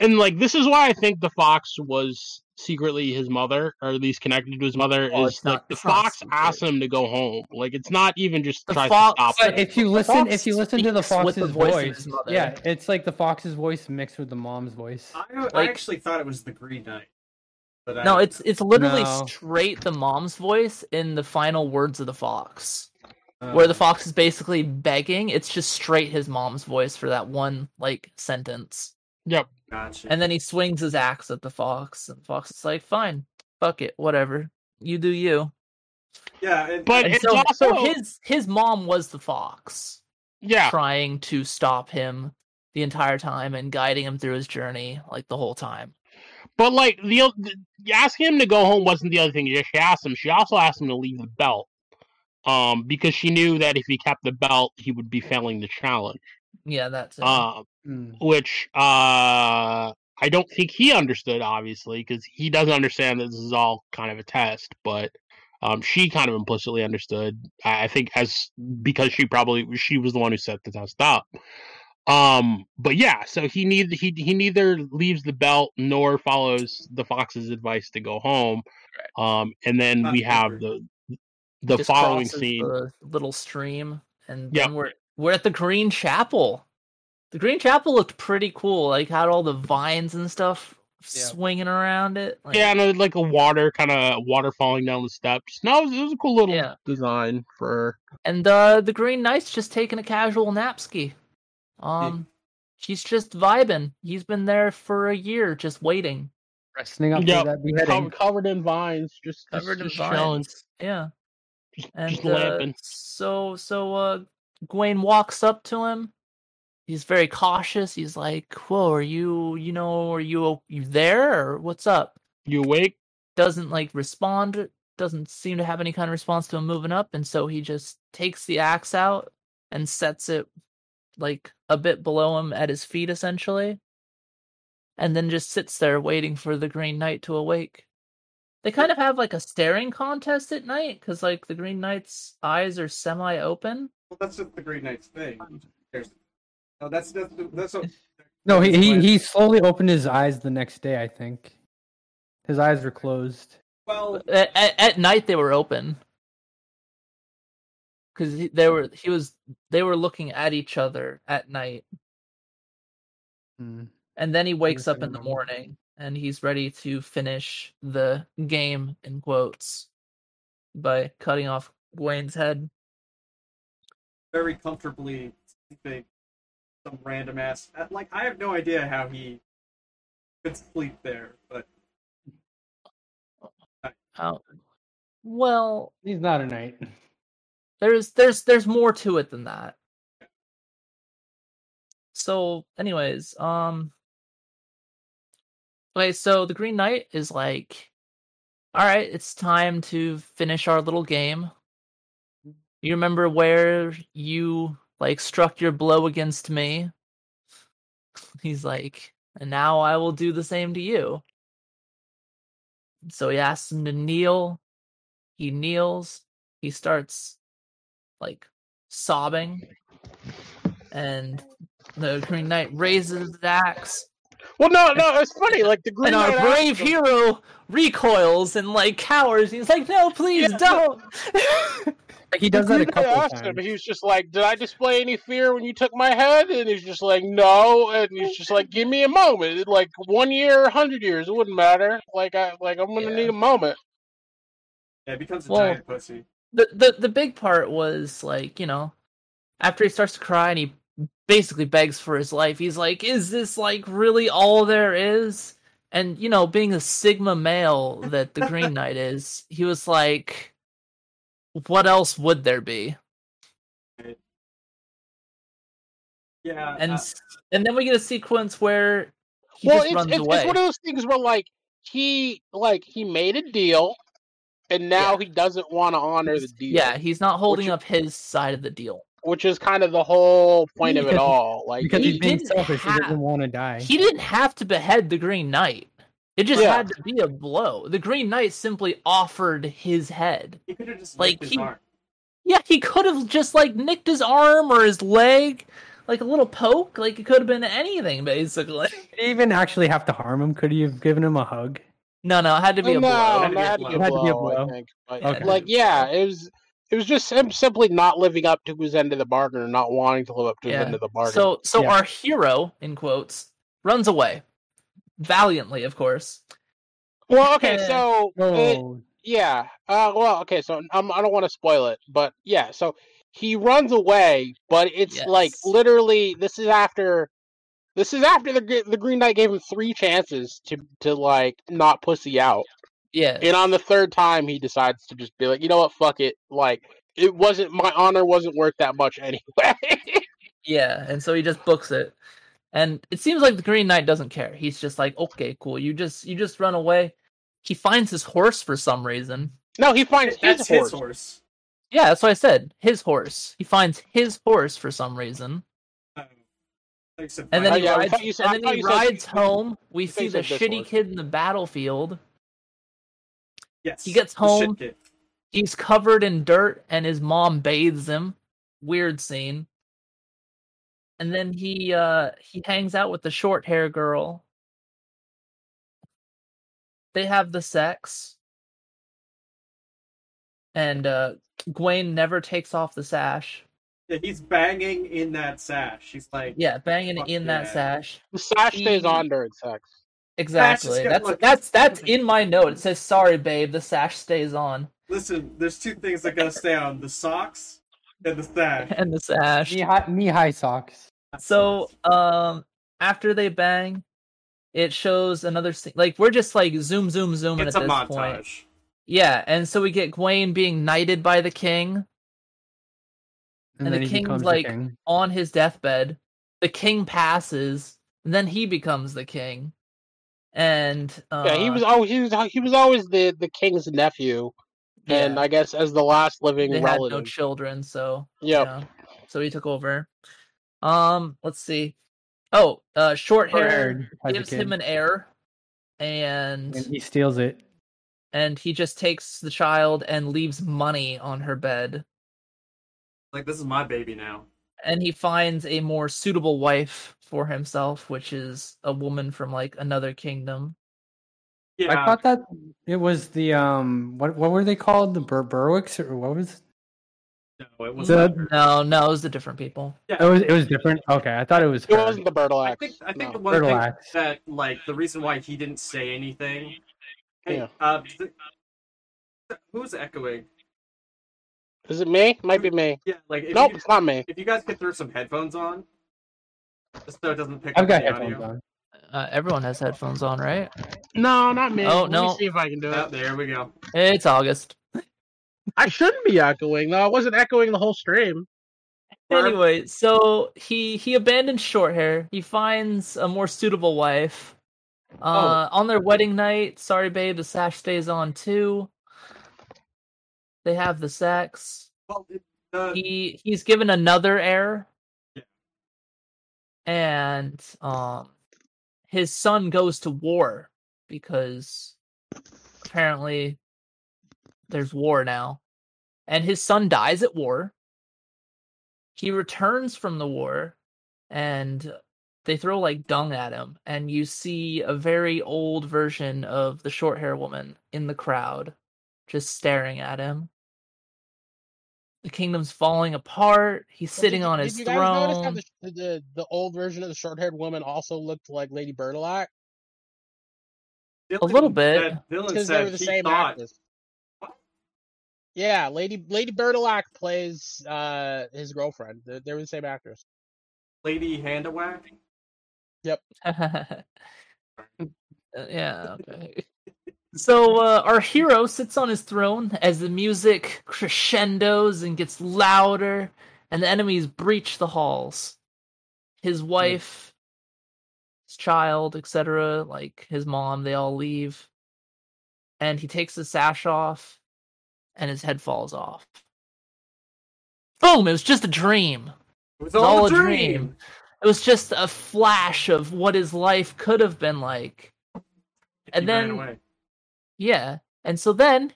and like this is why I think the fox was secretly his mother, or at least connected to his mother. Well, is like not- the fox secret. asks him to go home. Like it's not even just The tries fox- to stop But him. if you listen, if you listen to the speaks with the fox's voice voice, yeah, it's like the fox's voice mixed with the mom's voice. I, I Like- actually thought it was the Green Knight. But I, No, it's it's literally No. straight the mom's voice in the final words of the fox. uh, where the fox is basically begging. It's just straight his mom's voice for that one like sentence, Yep. Gotcha. and then he swings his axe at the fox, and the fox is like, "Fine, fuck it, whatever, you do you." yeah, and, But And it's so, also so his his mom was the fox, yeah. trying to stop him the entire time and guiding him through his journey like the whole time. But like the, the asking him to go home wasn't the other thing she asked him. She also asked him to leave the belt, um, because she knew that if he kept the belt, he would be failing the challenge. Yeah, that's it. Uh, Mm. which uh, I don't think he understood, obviously, because he doesn't understand that this is all kind of a test. But um, she kind of implicitly understood. I I think as because she probably she was the one who set the test up. Um, but yeah, so he need he he neither leaves the belt nor follows the fox's advice to go home. Um, and then Not we have the the Just following scene. the little stream, and Yep. then we're we're at the Green Chapel. The Green Chapel looked pretty cool. Like had all the vines and stuff Yeah. swinging around it. Like, Yeah, and uh, like a water kind of water falling down the steps. No, it was, it was a cool little Yeah. design for and uh, the Green Knight's just taking a casual nap ski. Um, he's just vibing. He's been there for a year, just waiting, Resting up Yep. for that Co- beheading. covered in vines, just covered in just, just chilling, vines. Yeah, just, and just uh, so so uh, Gawain walks up to him. He's very cautious. He's like, "Whoa, are you? You know, are you you there or what's up?" You awake? doesn't like respond doesn't seem to have any kind of response to him moving up and so he just takes the axe out and sets it like a bit below him at his feet essentially and then just sits there waiting for the green knight to awake they kind of have like a staring contest at night because like the green knight's eyes are semi open well, that's just the Green Knight's thing. There's, no, that's that's that's what, No, he, he he slowly opened his eyes the next day. I think his eyes were closed. well, at, at, at night they were open because they were he was they were looking at each other at night Mm. and then he wakes up in the morning and he's ready to finish the game in quotes by cutting off Gawain's head. very comfortably sleeping some random ass. uh, Like I have no idea how he could sleep there, but How? Well, He's not a knight. (laughs) there's there's there's more to it than that. So, anyways, um Okay, so the Green Knight is like all right, it's time to finish our little game. You remember where you like struck your blow against me? (laughs) He's like, and now I will do the same to you. so he asks him to kneel. He kneels. He starts like sobbing, and the Green Knight raises the axe, Well, no, no, it's funny. (laughs) Like the Green and our brave asked him- hero recoils and like cowers. He's like, "No, please Yeah. don't." Like he the does that a couple asked him, times. he was just like, "Did I display any fear when you took my head?" And he's just like, "No." And he's just like, "Give me a moment. Like one year, a hundred years, it wouldn't matter. Like I, like I'm gonna Yeah. need a moment." Yeah, it becomes a Well- giant pussy. The the the big part was like you know after he starts to cry and he basically begs for his life he's like is this like really all there is? And you know being a sigma male that the green (laughs) knight is he was like what else would there be? Yeah, and uh, and then we get a sequence where he well, just it's, runs it's, away it's one of those things where like he like he made a deal, and now Yeah. he doesn't want to honor the deal. yeah he's not holding Which- up his side of the deal which is kind of the whole point of it all. Like because he he's being didn't. He doesn't want to die. he didn't have to behead the green knight it just Yeah. had to be a blow the green knight simply offered his head he could have just like, like his he- arm. Yeah, he could have just like nicked his arm or his leg, like a little poke. Like it could have been anything, basically. Did he even actually have to harm him? Could he have given him a hug? No, no, it had to be a no, blow. Had to no, be a had to be a Had to be a blow, I blow. think. But, Okay. Like, yeah, it was. It was just him simply not living up to his end of the bargain, or not wanting to live up to his end of the bargain. So, so Yeah. our hero, in quotes, runs away valiantly, of course. well, okay, so (laughs) it- Oh, yeah, uh, well, okay, so um, I don't want to spoil it, but yeah, so he runs away, but it's like literally this is after. This is after the the Green Knight gave him three chances to to like not pussy out. Yeah, And on the third time, he decides to just be like, you know what, fuck it. Like, it wasn't, my honor wasn't worth that much anyway. (laughs) yeah, and so he just books it, and it seems like the Green Knight doesn't care. He's just like, okay, cool. You just, you just run away. He finds his horse for some reason. no, he finds That's his his horse. horse. Yeah, that's what I said. His horse. He finds his horse for some reason. Like some And then Oh, he yeah, rides, said- and then he you said- home. We see the you said this shitty horse. kid in the battlefield. yes, he gets home. He's covered in dirt, and his mom bathes him. Weird scene. And then he uh he hangs out with the short hair girl. They have the sex. And uh Gwen never takes off the sash. Yeah, he's banging in that sash. He's like, Yeah, banging Fuck in that yeah. sash. The sash stays on during sex. Exactly. That's look, that's that's in my note. It says, "Sorry, babe, the sash stays on." listen, there's two things that gotta stay on: the socks and the sash. (laughs) And the sash. knee high, knee high socks. So, um, after they bang, it shows another scene. Like we're just like zoom, zoom, zooming it's at a this montage. point. Yeah, and so we get Gawain being knighted by the king And, And the he king's like- the king. on his deathbed. The king passes, and then he becomes the king. And uh, yeah, he was. Oh, he was. He was always the the king's nephew, and I guess as the last living they had no children, so Yep. yeah. So he took over. Um, let's see. Oh, uh, short hair Short-haired as a gives him an heir, and and he steals it. and he just takes the child and leaves money on her bed. Like this is my baby now. And he finds a more suitable wife for himself, which is a woman from like another kingdom. Yeah, I thought that it was the um what what were they called the Bur- Berwicks or what was no, it was The- not her. No, no, it was the different people. Yeah. it was it was different. Okay, I thought it was It her. wasn't the Bertolax. I think I think no. the one Turtle thing that like the reason why he didn't say anything. Hey, Yeah. uh, th- who's echoing? Is it me? Might be me. Yeah, like if Nope, you, it's not me. if you guys could throw some headphones on, just so it doesn't pick I've up got the headphones audio. on. Uh, everyone has headphones on, right? No, not me. Oh, Let no. me see if I can do Oh, it. there we go. It's August. I shouldn't be echoing. though. I wasn't echoing the whole stream. Anyway, so he he abandons short hair. He finds a more suitable wife. Uh, on their wedding night, sorry babe, the sash stays on too. They have the sex. Well, it, the, He he's given another heir. Yeah. And um his son goes to war because apparently there's war now. And his son dies at war. He returns from the war and they throw like dung at him and you see a very old version of the short hair woman in the crowd just staring at him. The kingdom's falling apart. He's But sitting did, on did his you guys notice how throne. the, the the old version of the short haired woman also looked like Lady Bertilak? A little Dylan bit. said- Dylan Because they were the same thought actress. Yeah, Lady Lady Bertilak plays uh his girlfriend. They, they were the same actress. Lady Handawak. Yep. (laughs) yeah, okay. So uh, our hero sits on his throne as the music crescendos and gets louder, and the enemies breach the halls. His wife, his child, etc., like his mom, they all leave, and he takes the sash off, and his head falls off. Boom! It was just a dream. It was It's all, all a dream. dream. It was just a flash of what his life could have been like. And He then. Yeah. And so then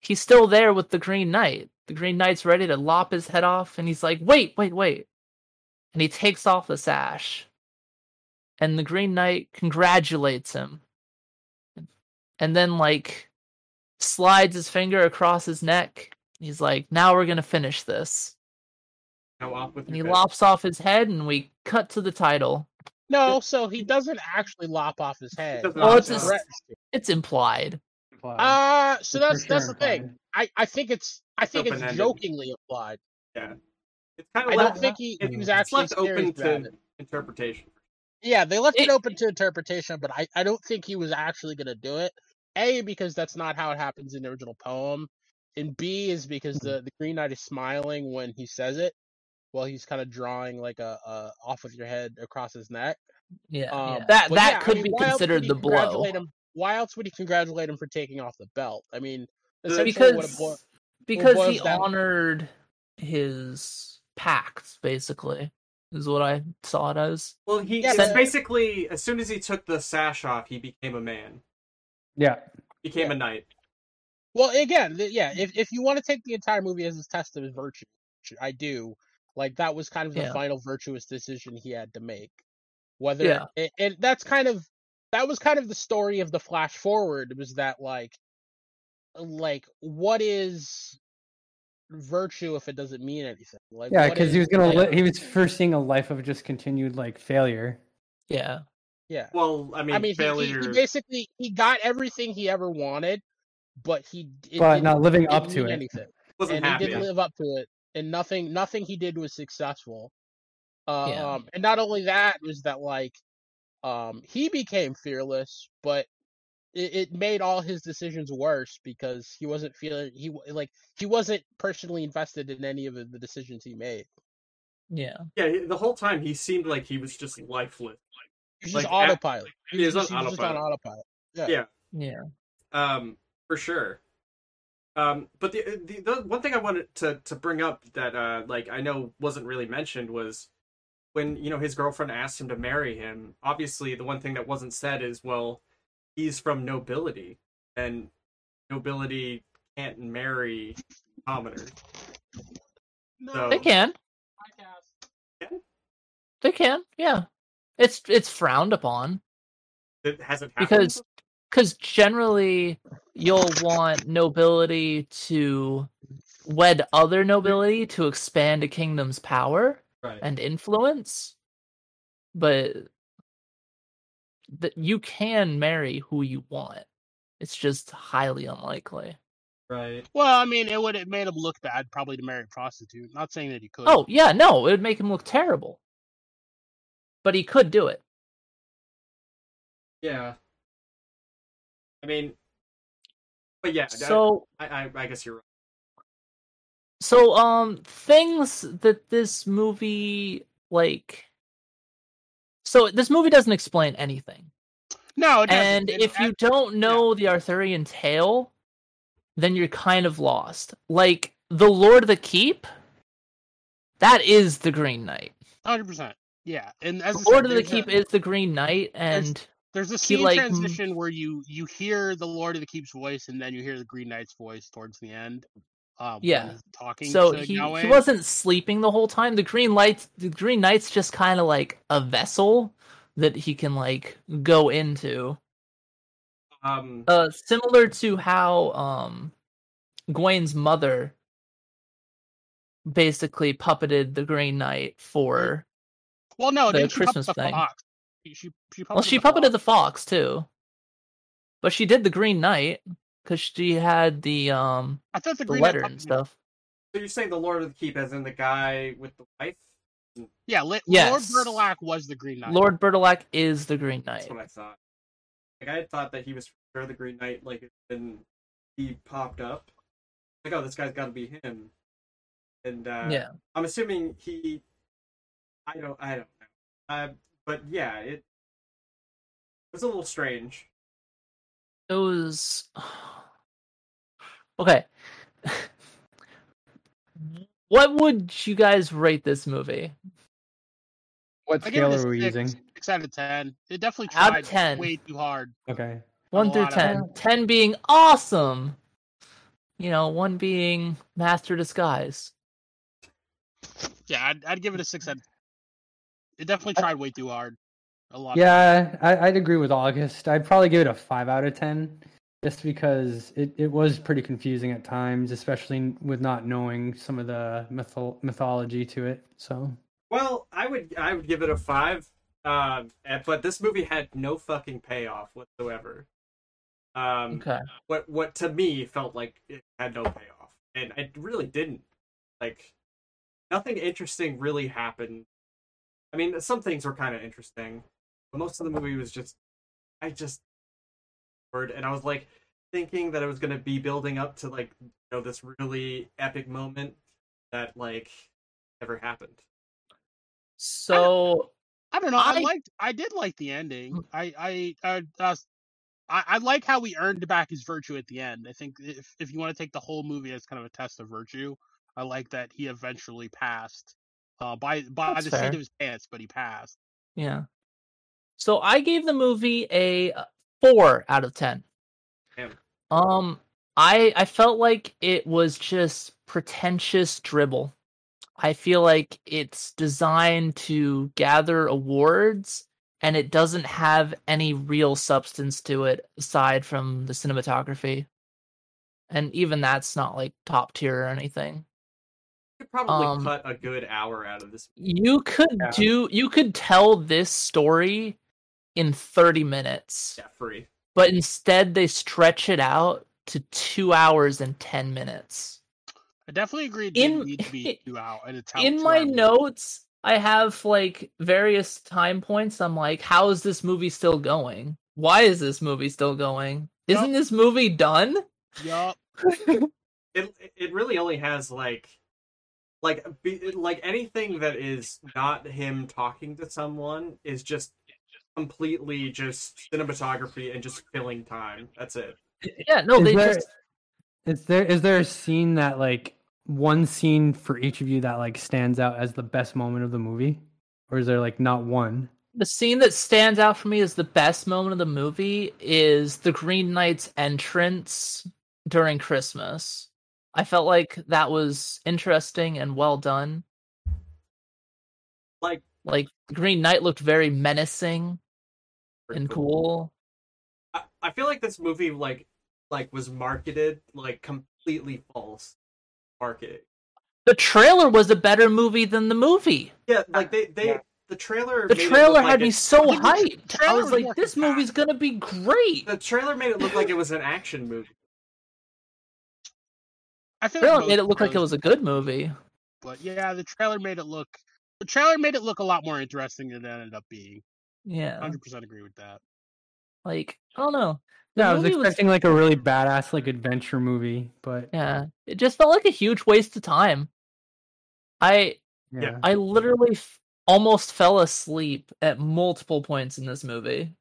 he's still there with the Green Knight. The Green Knight's ready to lop his head off, and he's like, wait, wait, wait. And he takes off the sash. And the Green Knight congratulates him. And then, like, slides his finger across his neck. He's like, now we're going to finish this. Off with And he lops off his head, and we cut to the title. No, so he doesn't actually lop off his head. doesn't Oh, it's his just- head. Threatens to. It's implied. Uh so For that's sure that's the thing. I I think it's I think it's Open-ended. jokingly applied. Yeah. It's kind of. I of don't think he, he was it's actually left serious open to it. interpretation. Yeah, they left it, It- open to interpretation, but I, I don't think he was actually going to do it. A, because that's not how it happens in the original poem. And B, is because the, the Green Knight is smiling when he says it, while he's kind of drawing like a, a off with your head across his neck. Yeah, Um, yeah. that that yeah, I could mean, be why else would considered the blow Him, why else would he congratulate him for taking off the belt? I mean, essentially what it because boil- because boils he down- honored his pact. Basically, is what I saw it as. Well, he Yeah, it's but- basically as soon as he took the sash off, he became a man. Yeah. Became Yeah. a knight. Well, again, yeah, if if you want to take the entire movie as a test of his virtue, which I do, like that was kind of the Yeah. final virtuous decision he had to make. Whether Yeah. it, it that's kind of that was kind of the story of the flash forward was that like like what is virtue if it doesn't mean anything? Like Yeah, because he was gonna. like- Li- he was foreseeing a life of just continued like failure. Yeah, yeah. Well, I mean, I mean, he- failure. he, he basically he got everything he ever wanted, but he but didn't- living up to mean it. anything. wasn't and he happy. didn't live up to it and nothing nothing he did was successful uh, Yeah. um and not only that was that like um he became fearless but it, it made all his decisions worse because he wasn't feeling he w- like he wasn't personally invested in any of the the decisions he made yeah, Yeah, the whole time he seemed like he was just lifeless. he was just Like, at- autopilot he he was, was just, on he was just on autopilot. autopilot Yeah. yeah. um, for sure. Um, but the, the the one thing I wanted to to bring up that uh like I know wasn't really mentioned was when you know his girlfriend asked him to marry him. Obviously, the one thing that wasn't said is well, he's from nobility, and nobility can't marry commoners. no They can, they can. Yeah, it's it's frowned upon It hasn't happened because because generally you'll want nobility to wed other nobility to expand a kingdom's power right. and influence but that you can marry who you want it's just highly unlikely right. well i mean it would have made him look bad probably to marry a prostitute not saying that he could oh yeah no it would make him look terrible but he could do it Yeah. I mean, but yeah. So I, I I guess you're right. so um things that this movie like so this movie doesn't explain anything no it doesn't. and It- if you don't know the arthurian tale then you're kind of lost like the lord of the keep that is the green knight Hundred percent. Yeah, and as I the said, lord of the there's a- keep is the green knight and There's a He, scene like, transition where you you hear the Lord of the Keep's voice, and then you hear the Green Knight's voice towards the end. Um, Yeah. talking. So to he, he wasn't sleeping the whole time. The green light the green knight's just kind of like a vessel that he can like go into. Um, Uh similar to how um Gawain's mother basically puppeted the Green Knight for Well, no, the Christmas the thing. fox? She, she, she Well, she fox. puppeted the fox too. But she did the Green Knight cuz she had the um I thought the, the Green Knight letter and stuff. so you're saying the Lord of the Keep, as in the guy with the wife? Yeah, Li- Yes. Lord Bertilac was the Green Knight. Lord Bertilac is the Green Knight. That's Knight. what I thought. Like I had thought that he was for the Green Knight. Like and he popped up. Like oh, this guy's got to be him. And uh, Yeah. I'm assuming he. I don't. I don't know. Uh, but yeah, it, it was a little strange. It was (sighs) okay. (laughs) what would you guys rate this movie? What I scale it a are we six, using? Six out of ten. It definitely Out of 10. way too hard. Okay. One through lot of- ten. Ten being awesome. You know, one being master disguise. Yeah, I'd, I'd give it a six out. Of, it definitely tried way too hard. A lot. Yeah, I, I'd agree with August. I'd probably give it a five out of ten, just because it, it was pretty confusing at times, especially with not knowing some of the mytho- mythology to it. So Well, I would I would give it a five. Um, but this movie had no fucking payoff whatsoever. Um, Okay. what what to me felt like it had no payoff, and it really didn't. Like, nothing interesting really happened. I mean, some things were kind of interesting, but most of the movie was just, I just, word, and I was like thinking that it was gonna be building up to like you know this really epic moment that like never happened. So I don't know. I, I- liked. I did like the ending. I I uh, uh, I, I like how he earned back his virtue at the end. I think if if you want to take the whole movie as kind of a test of virtue, I like that he eventually passed. Uh, by by That's the fair. seat of his pants, but he passed. yeah. So I gave the movie a uh, four out of ten. Damn. Um, I I felt like it was just pretentious dribble. I feel like it's designed to gather awards and it doesn't have any real substance to it aside from the cinematography. And even that's not like top tier or anything. You could probably Um, cut a good hour out of this. You could Yeah. do you could tell this story in 30 minutes. Yeah, free. but instead they stretch it out to 2 hours and 10 minutes. I definitely agree. It In- need to be (laughs) two out, and it's how in two my notes i have like various time points i'm like how is this movie still going why is this movie still going isn't this movie done Yup. (laughs) it it really only has like like be, like anything that is not him talking to someone is just completely just cinematography and just filling time. That's it. yeah no Is they there- just is there is there a scene that like one scene for each of you that like stands out as the best moment of the movie, or is there like not one? the scene that stands out for me as the best moment of the movie is the green knight's entrance during christmas i felt like that was interesting and well done Like like green knight looked very menacing and cool. cool I, I feel like this movie like like was marketed like completely false marketing. the trailer was a better movie than the movie. Yeah, like they they Yeah. the trailer The trailer had like me it- so I think the hyped. I trailer was was like, more this movie's gonna be great. the trailer made it look like it was an action movie. I feel like trailer made it look like it was a good movie. But yeah, the trailer made it look. The trailer made it look a lot more interesting than it ended up being. Yeah, Hundred percent agree with that. like I don't know. The Yeah, I was movie expecting like a really badass like adventure movie, but Yeah, it just felt like a huge waste of time. I yeah. I literally f- almost fell asleep at multiple points in this movie.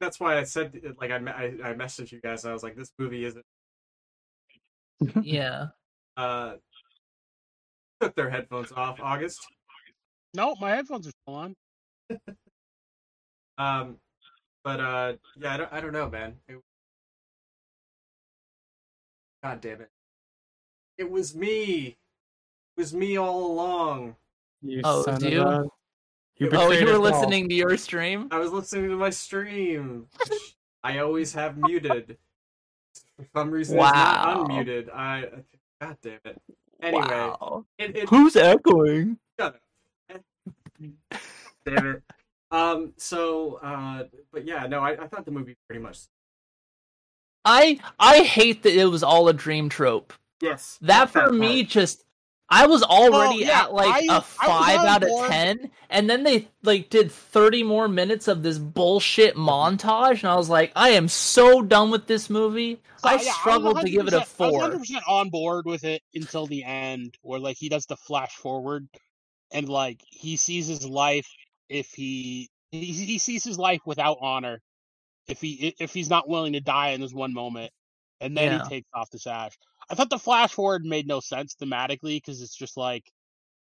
That's why I said like I I, I messaged you guys. I was like, this movie isn't. Yeah. Uh, took their headphones off. August. No, my headphones are still on. Um, But uh, yeah, I don't, I don't know, man. It... God damn it! It was me. It was me all along. You Oh, son do you? a- You oh, you were us all. listening to your stream. I was listening to my stream. I always have muted. For some reason, Wow. it's not unmuted. I. God damn it. Anyway, Wow. it, it, Who's echoing? Shut up. (laughs) Damn it. Um. So. Uh. But yeah. No. I, I thought the movie pretty much. I I hate that it was all a dream trope. Yes. That fuck for me part. just I was already yeah, at like I- I a five out of board. ten, and then they like did thirty more minutes of this bullshit montage, and I was like, I am so done with this movie. I yeah, struggled to give it a 100% I four. was 100% on board with it until the end, where like he does the flash forward, and like he sees his life if he he, he sees his life without honor, if he if he's not willing to die in this one moment, and then Yeah. he takes off the sash. I thought the flash forward made no sense thematically because it's just like,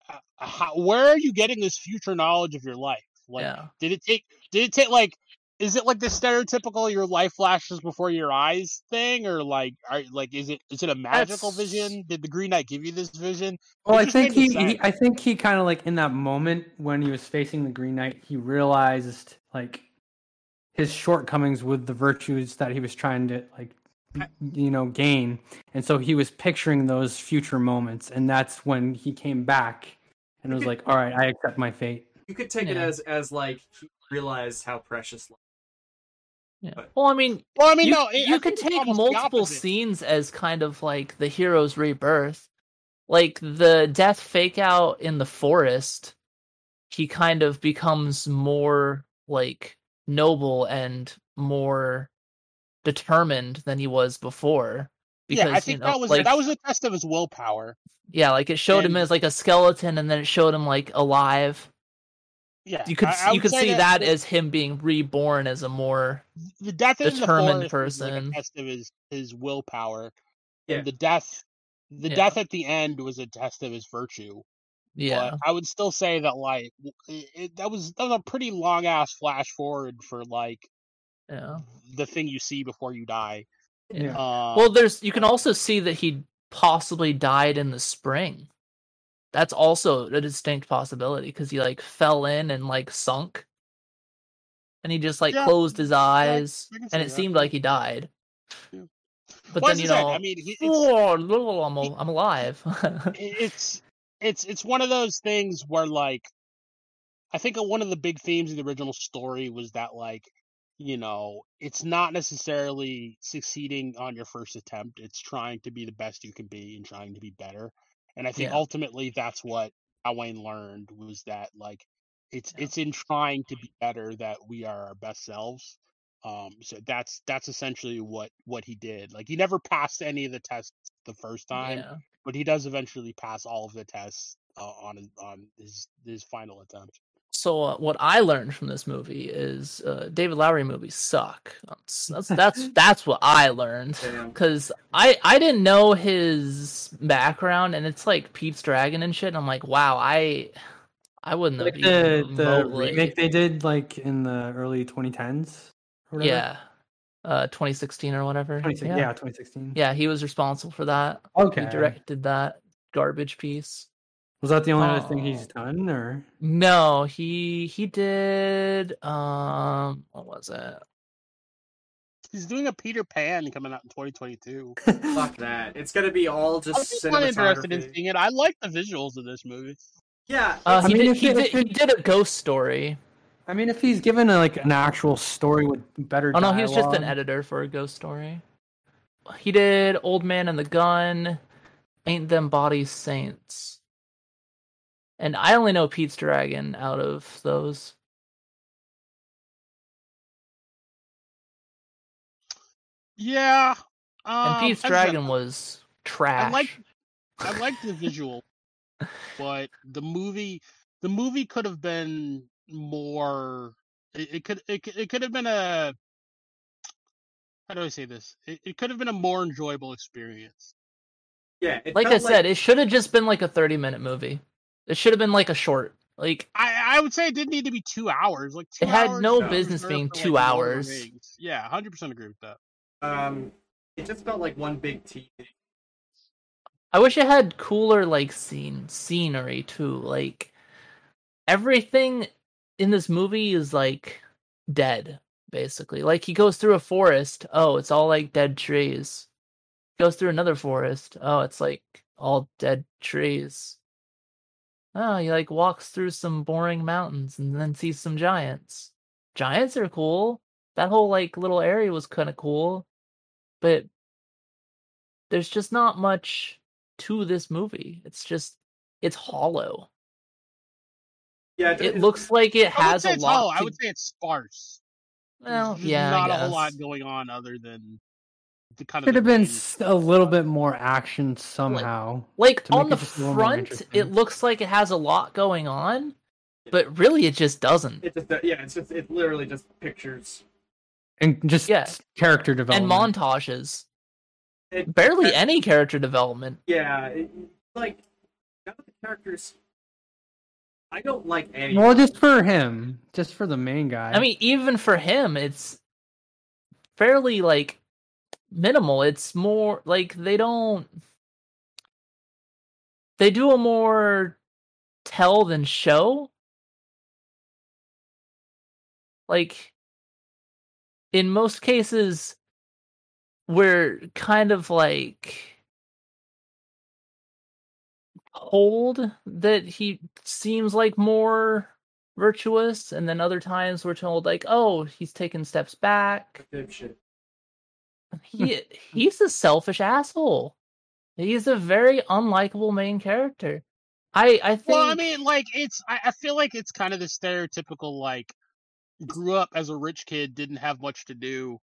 uh, how, where are you getting this future knowledge of your life? Like, yeah, did it take? Did it take like? Is it like the stereotypical your life flashes before your eyes thing, or like, are like is it is it a magical That's- vision? Did the Green Knight give you this vision? Well, I think he, he. I think he kind of like in that moment when he was facing the Green Knight, he realized like his shortcomings with the virtues that he was trying to like you know gain, and so he was picturing those future moments, and that's when he came back and was like, "All right, I accept my fate." You could take it as as like he realized how precious. life yeah. But- Well, I mean, Well, I mean, you, no, it- I you could take multiple scenes as kind of like the hero's rebirth. Like the death fake out in the forest, he kind of becomes more like noble and more determined than he was before. yeah, I think you know, that was like, that was a test of his willpower. yeah, like it showed him as like a skeleton, and then it showed him like alive. Yeah, You could I- s- I you could see that the- as him being reborn as a more the death in the determined was like person. a test of his his willpower. Yeah. And the death, the Yeah. death at the end was a test of his virtue. yeah But I would still say that like it, it, that was that was a pretty long ass flash forward for like yeah. the thing you see before you die. Yeah. Um, Well, there's you can also see that he possibly died in the spring. That's also a distinct possibility because he like fell in and like sunk, and he just like Yeah, closed his eyes, can and it that. seemed like he died. Yeah. But well, then you know, I mean, he, oh, little, I'm I'm alive. (laughs) it's it's it's one of those things where like I think one of the big themes of the original story was that like you know it's not necessarily succeeding on your first attempt it's trying to be the best you can be and trying to be better and I think Yeah. ultimately that's what Gawain learned was that like it's Yeah. it's in trying to be better that we are our best selves um so that's that's essentially what what he did like he never passed any of the tests the first time yeah. but he does eventually pass all of the tests uh, on his on his his final attempt. So uh, what I learned from this movie is uh, David Lowery movies suck. That's that's that's, (laughs) what I learned. Because I I didn't know his background, and it's like Pete's Dragon and shit. And I'm like, wow, I I wouldn't Like have the the remake they did like in the early 2010s. or yeah, uh, 2016 or whatever. 2016 yeah. yeah, 2016. yeah, he was responsible for that. Okay. He directed that garbage piece. Was that the only other thing he's done, or No, he he did um what was it? He's doing a Peter Pan coming out in 2022. (laughs) Fuck that. It's gonna be all just. I'm just just not interested in seeing it. I like the visuals of this movie. Yeah. Uh, I he mean, did if he it- did if he it- did a ghost story. I mean, if he's given a, like an actual story with better. Oh no, he was just an editor for a ghost story. He did Old Man and the Gun, Ain't Them Bodies Saints. And I only know Pete's Dragon out of those. Yeah. And um, Pete's as I Dragon was trash. like I like the visual, (laughs) but the movie the movie could have been more. It, it could it, could- it could have been a. How do I say this? It, it could have been a more enjoyable experience. Yeah. Like I felt said, it should have just been like a 30 minute movie. It should have been like a short, Like I, I would say it didn't need to be two hours. Like two It had hours no business being for, two like, Lord of the hours. Yeah, hundred percent agree with that. Um, it just felt like one big tease. I wish it had cooler like scene scenery too. Like everything in this movie is like dead, basically. Like he goes through a forest, oh, it's all like dead trees. Goes through another forest, oh, it's like all dead trees. Oh, he like walks through some boring mountains and then sees some giants. Giants are cool. That whole like little area was kind of cool, but there's just not much to this movie. It's just it's hollow. Yeah, It looks like it has a lot. hollow. I would say it's sparse. Well, just yeah, not a whole lot going on other than the kind of Could have been a little bit more action somehow. Like to make on the just a little more front, it looks like it has a lot going on, but really it just doesn't. It just yeah, it's just it literally just pictures. and just Yeah. character development And montages. It, Barely it- any character development. Yeah, it, like none of the characters. I don't like any. well, just for him, just for the main guy. I mean, even for him, it's fairly like minimal. It's more like they don't they do a more tell than show. Like in most cases we're kind of like told that he seems like more virtuous and then other times we're told like oh he's taken steps back. He he's a selfish asshole he's a very unlikable main character i i think Well, I mean, like it's. I, I feel like it's kind of the stereotypical like grew up as a rich kid, didn't have much to do,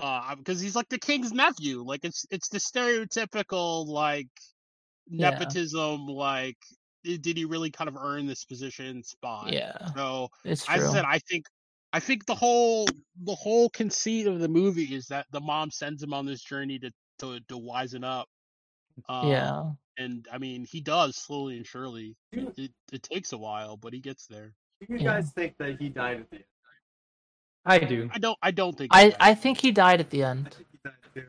uh, because he's like the king's nephew. Like it's it's the stereotypical like Yeah. nepotism. Like, did, did he really kind of earn this position spot? yeah So it's true I said, I think I think the whole the whole conceit of the movie is that the mom sends him on this journey to to, to wisen up. Um, yeah and I mean he does slowly and surely. Do, It it takes a while, but he gets there. do you Yeah. guys think that he died at the end? I do. I don't I don't think. he i i think he died at the end think he died too.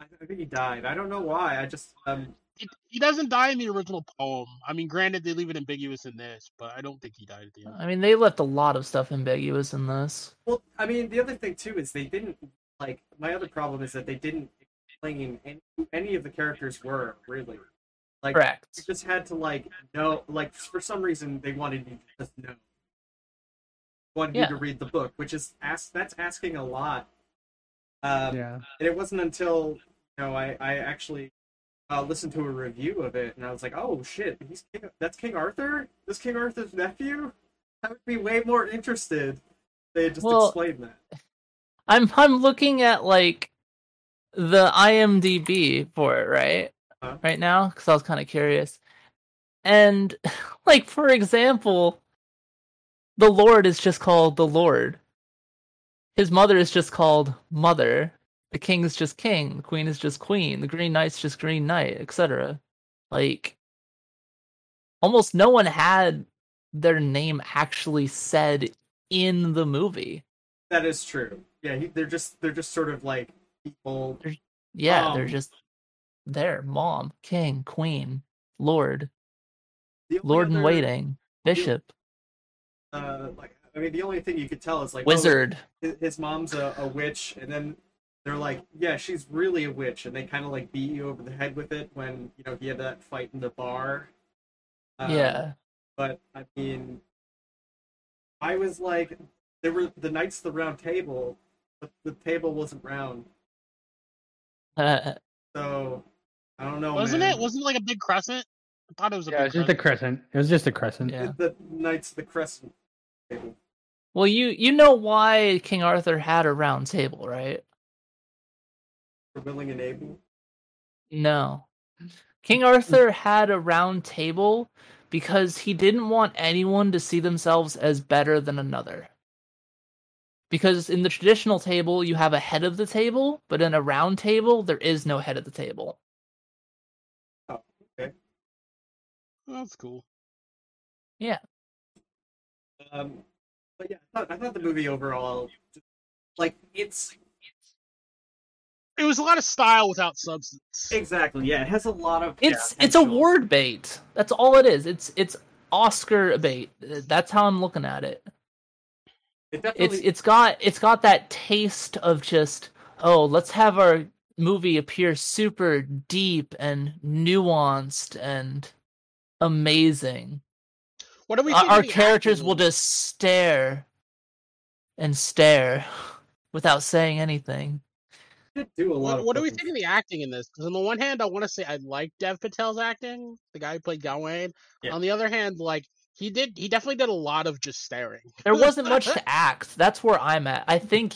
I, I think he died. I don't know why. I just um. It- he doesn't die in the original poem. I mean, granted they leave it ambiguous in this, but I don't think he died at the end. i mean they left a lot of stuff ambiguous in this Well, I mean, the other thing too is they didn't like. My other problem is that they didn't explain any, who any of the characters were really. Like, you correct just had to like know. Like for some reason, they wanted you to just know. Wanted Yeah. you to read the book, which is ask. That's asking a lot. Um, yeah. And it wasn't until you know I I actually uh, listened to a review of it, and I was like, oh shit, he's King, that's King Arthur. This King Arthur's nephew. I would be way more interested. if They had just Well, explained that. i'm i'm looking at like the imdb for it right Huh? right now because i was kind of curious and (laughs) like for example the lord is just called the lord his mother is just called mother the king is just king the queen is just queen the green knight's just green knight etc like almost no one had their name actually said in the movie That is true. Yeah, he, they're just they're just sort of like people. yeah they're Um, just there mom king queen lord lord in waiting bishop Uh, like I mean, the only thing you could tell is like oh, wizard his, his mom's a, a witch, and then they're like, yeah, she's really a witch, and they kind of like beat you over the head with it when you know he had that fight in the bar. Um, yeah but I mean, I was like, there were the knights of the round table, but the table wasn't round, (laughs) so I don't know. Wasn't man. it? Wasn't it like a big crescent? I thought it was a Yeah, big it's just a crescent. crescent. It was just a crescent. Yeah. the knights of the crescent table? well you you know why king arthur had a round table right For willing and able. no king arthur had a round table because he didn't want anyone to see themselves as better than another because in the traditional table you have a head of the table but in a round table there is no head of the table Oh, okay. That's cool. Um, but yeah, I thought, I thought the movie overall, like it's It was a lot of style without substance. exactly yeah, it has a lot of It's yeah, it's potential. award bait. That's all it is. It's it's Oscar bait. That's how I'm looking at it. It definitely, It's it's got it's got that taste of just oh let's have our movie appear super deep and nuanced and amazing. What do we? Our, our characters acting? will just stare and stare without saying anything. Did do a lot. What, of what do we of the acting in this? Because on the one hand, I want to say I like Dev Patel's acting, the guy who played Gawain. Yeah. On the other hand, like he did, he definitely did a lot of just staring. There wasn't (laughs) much to act. That's where I'm at. I think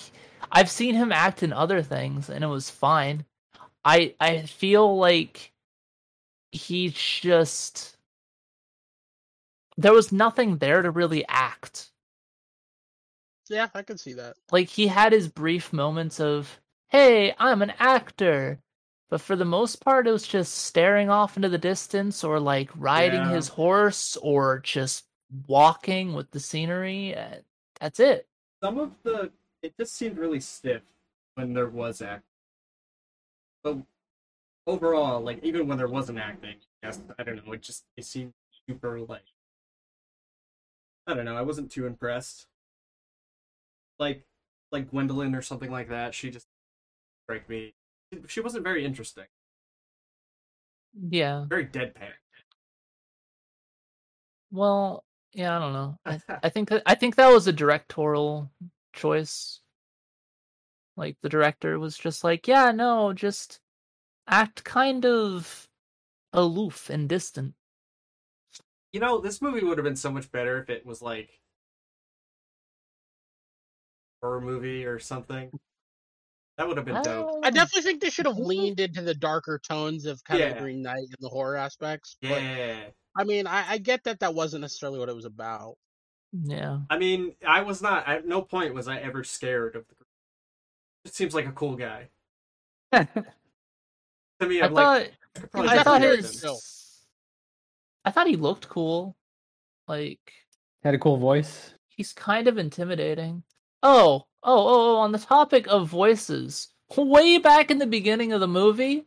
I've seen him act in other things and it was fine. I I feel like he just there was nothing there to really act. yeah, I can see that. Like he had his brief moments of, "Hey, I'm an actor." But for the most part it was just staring off into the distance or like riding Yeah. his horse or just walking with the scenery. uh, That's it. some of the it just seemed really stiff when there was acting. But overall, like even when there wasn't acting, yes, I don't know, it just it seemed super like I don't know, I wasn't too impressed. Like like Gwendolyn or something like that, she just strike me. She wasn't very interesting. Yeah. Very deadpan. Well, yeah, I don't know. I, (laughs) I think that I think that was a directorial choice. Like the director was just like, yeah, no, just act kind of aloof and distant. You know, this movie would have been so much better if it was like horror movie or something. That would have been dope. Oh, I definitely think they should have (laughs) leaned into the darker tones of kind of Yeah. the Green Knight and the horror aspects. But Yeah. I mean, I, I get that that wasn't necessarily what it was about. Yeah. I mean, I was not. At no point was I ever scared of the. It seems like a cool guy (laughs) to me. I I'm thought like, I I thought his him. I thought he looked cool. Like Had a cool voice. he's kind of intimidating. Oh, oh, oh, oh, on the topic of voices, way back in the beginning of the movie,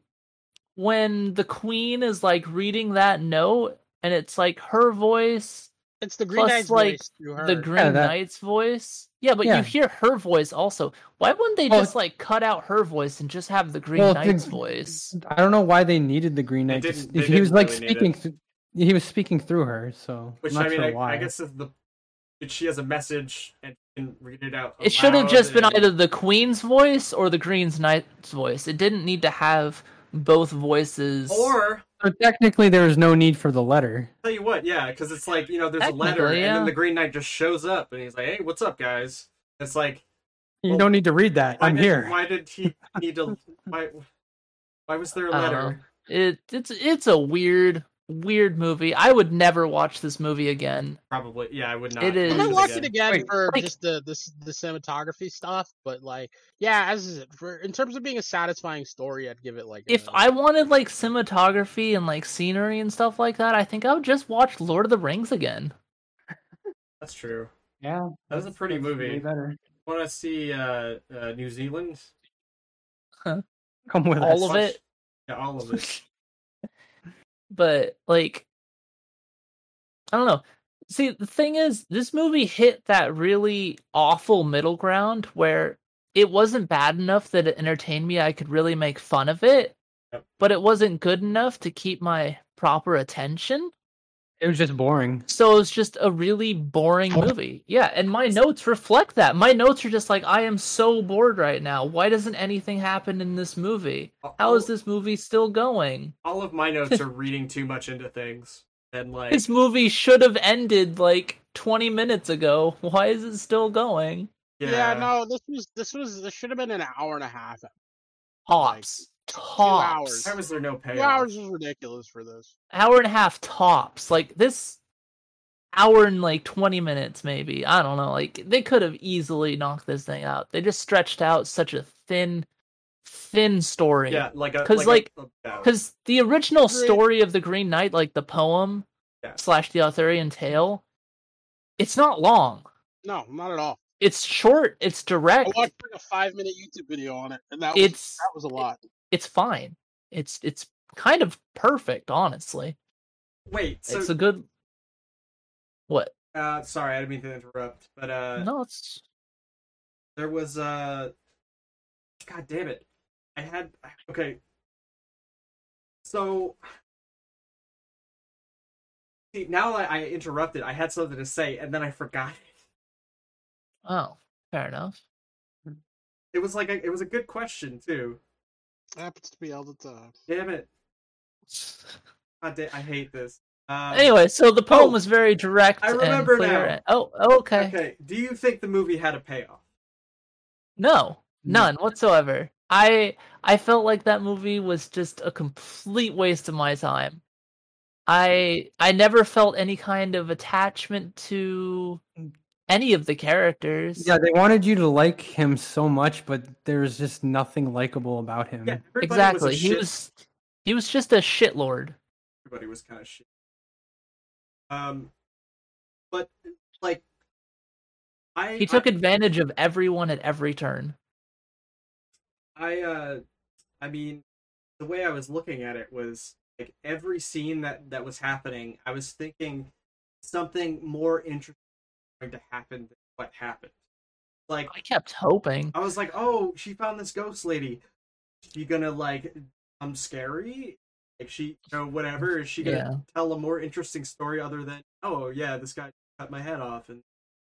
when the queen is like reading that note and it's like her voice, It's the Green Plus, Knight's like, voice through her. the Green that- Knight's voice. Yeah, but Yeah. you hear her voice also. Why wouldn't they Well, just like cut out her voice and just have the Green Well, the- Knight's voice? I don't know why they needed the Green Knight. to didn't- s- they he was like really speaking. Th- he was speaking through her, so Which I'm not I mean, sure I, why. I guess the. She has a message and can read it out. It should have aloud just been and- either the Queen's voice or the Green Knight's voice. It didn't need to have both voices. Or So technically, there was no need for the letter. tell you what, yeah, because it's like you know, there's a letter, Technically, and then the Green Knight just shows up, and he's like, "Hey, what's up, guys?" It's like, You Well, don't need to read that. I'm did, here. Why did he need to? (laughs) Why? Why was there a letter? know. It it's it's a weird weird movie. I would never watch this movie again. Probably, yeah, I would not. It is- I watch might watch again. it again Wait, for like- just the, the the cinematography stuff, but like, yeah, as is it for in terms of being a satisfying story, I'd give it like. If a- I wanted like cinematography and like scenery and stuff like that, I think I would just watch Lord of the Rings again. That's true. Yeah, That was a pretty movie. way better. Want to see uh, uh, New Zealand? Come with All us. of it. Yeah, all of it. (laughs) but like I don't know. See, the thing is, this movie hit that really awful middle ground where it wasn't bad enough that it entertained me. I could really make fun of it, but it wasn't good enough to keep my proper attention. It was just boring. So it's just a really boring movie. Yeah, and my notes reflect that. My notes are just like, I am so bored right now. Why doesn't anything happen in this movie? How is this movie still going? All of my notes are (laughs) reading too much into things, and like, This movie should have ended like 20 minutes ago. Why is it still going? yeah, yeah, no, this was this was this should have been an hour and a half. Tops. Tops. hours. Why was there no Two hours is ridiculous for this. Hour and a half tops. Like this hour and like 20 minutes maybe. I don't know. Like they could have easily knocked this thing out. They just stretched out such a thin thin story. Yeah, like a 'Cause, like, a- like- a- Cuz the original Agree. story of the Green Knight like the poem Yeah. slash the Arthurian tale, it's not long. No, not at all. It's short. It's I direct. watched like a five minute YouTube video on it, and that was It's that was a lot. It's fine. It's it's kind of perfect, honestly. Wait, so it's a good. What? uh, sorry, I didn't mean to interrupt, but uh, no, it's there was uh, God damn it, I had okay. So, see, now that I interrupted, I had something to say, and then I forgot. It. Oh, fair enough. It was like a, it was a good question too. Happens to be all the time. Damn it! God da- I hate this. Um, Anyway, so the poem oh, was very direct. I and remember clear now. and- oh, okay. okay. Do you think the movie had a payoff? No, none whatsoever. I I felt like that movie was just a complete waste of my time. I I never felt any kind of attachment to any of the characters. Yeah, they wanted you to like him so much, but there's just nothing likable about him. Yeah, exactly. Was he shit- was he was just a shitlord. everybody was kind of shit. Um, but like, I He took advantage of everyone at every turn. I, I uh, I mean, the way I was looking at it was like every scene that that was happening, I was thinking something more interesting was going to happen than what happened. Like I kept hoping. I was like, oh, she found this ghost lady. Is she gonna like I'm scary? Like she, you know, whatever. Is she gonna Yeah. tell a more interesting story other than, oh yeah, this guy cut my head off and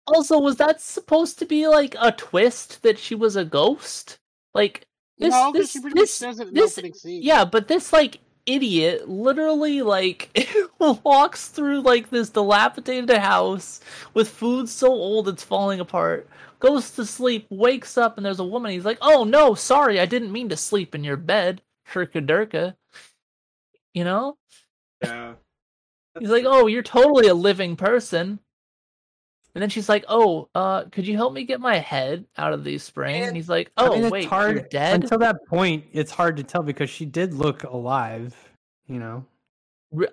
Also, was that supposed to be like a twist that she was a ghost? Like this no, 'cause this she this says it in this the opening scene. Yeah, but this like idiot literally like (laughs) walks through like this dilapidated house with food so old it's falling apart. Goes to sleep, wakes up, and there's a woman. He's like, "Oh no, sorry, I didn't mean to sleep in your bed, Shirkadurka." You know? yeah. He's like, "Oh, you're totally a living person." And then she's like, "Oh, uh, could you help me get my head out of the spring?" And And- he's like, I "Oh, mean, wait, hard you're dead." until that point. It's hard to tell because she did look alive. You know,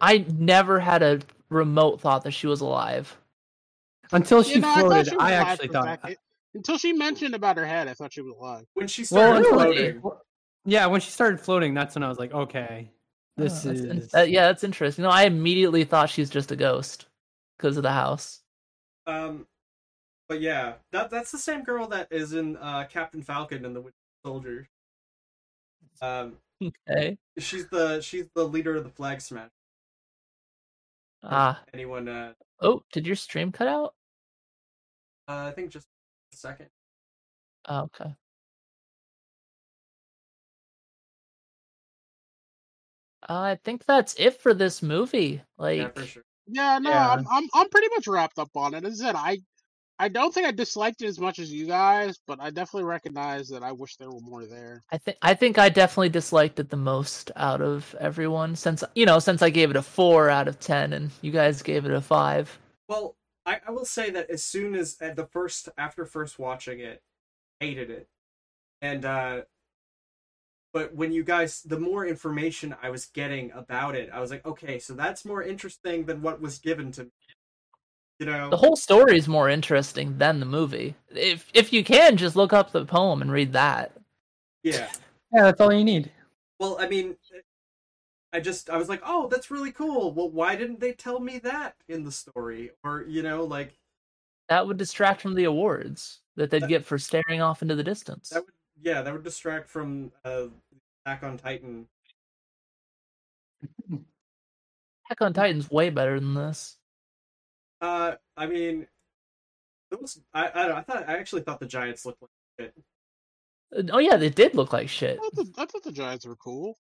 I never had a remote thought that she was alive. until she You know, I floated. she I, alive actually for a thought. second. until she mentioned about her head, I thought she was alive. When she started until- floating, yeah, when she started floating, that's when I was like, okay, this Oh, that's in- is. uh, yeah, that's interesting. No, I immediately thought she's just a ghost because of the house. Um, but yeah, that that's the same girl that is in uh Captain Falcon and the Winter Soldier. Um, Okay. she's the she's the leader of the Flag Smash. Ah. Anyone? Uh, Oh, did your stream cut out? uh, I think just a second. Oh, okay. I think that's it for this movie. Like, yeah, for sure. Yeah, no, Yeah. I'm, I'm I'm pretty much wrapped up on it. As I said, I I don't think I disliked it as much as you guys, but I definitely recognize that I wish there were more there. I think I think I definitely disliked it the most out of everyone since you know since I gave it a four out of ten and you guys gave it a five. Well, I, I will say that as soon as at the first after first watching it, hated it, and uh, but when you guys, the more information I was getting about it, I was like, okay, so that's more interesting than what was given to me. You know, The whole story is more interesting than the movie. If if you can, just look up the poem and read that. yeah. yeah, that's all you need. Well, I mean, I just I was like, oh, that's really cool. Well, why didn't they tell me that in the story? Or you know, like That would distract from the awards that they'd That- get for staring off into the distance. that would yeah, that would distract from uh, Attack on Titan. (laughs) Attack on Titan's way better than this. Uh, I mean, it was I I, don't I thought I actually thought the Giants looked like shit. Uh, Oh yeah, they did look like shit. I thought the, I thought the Giants were cool.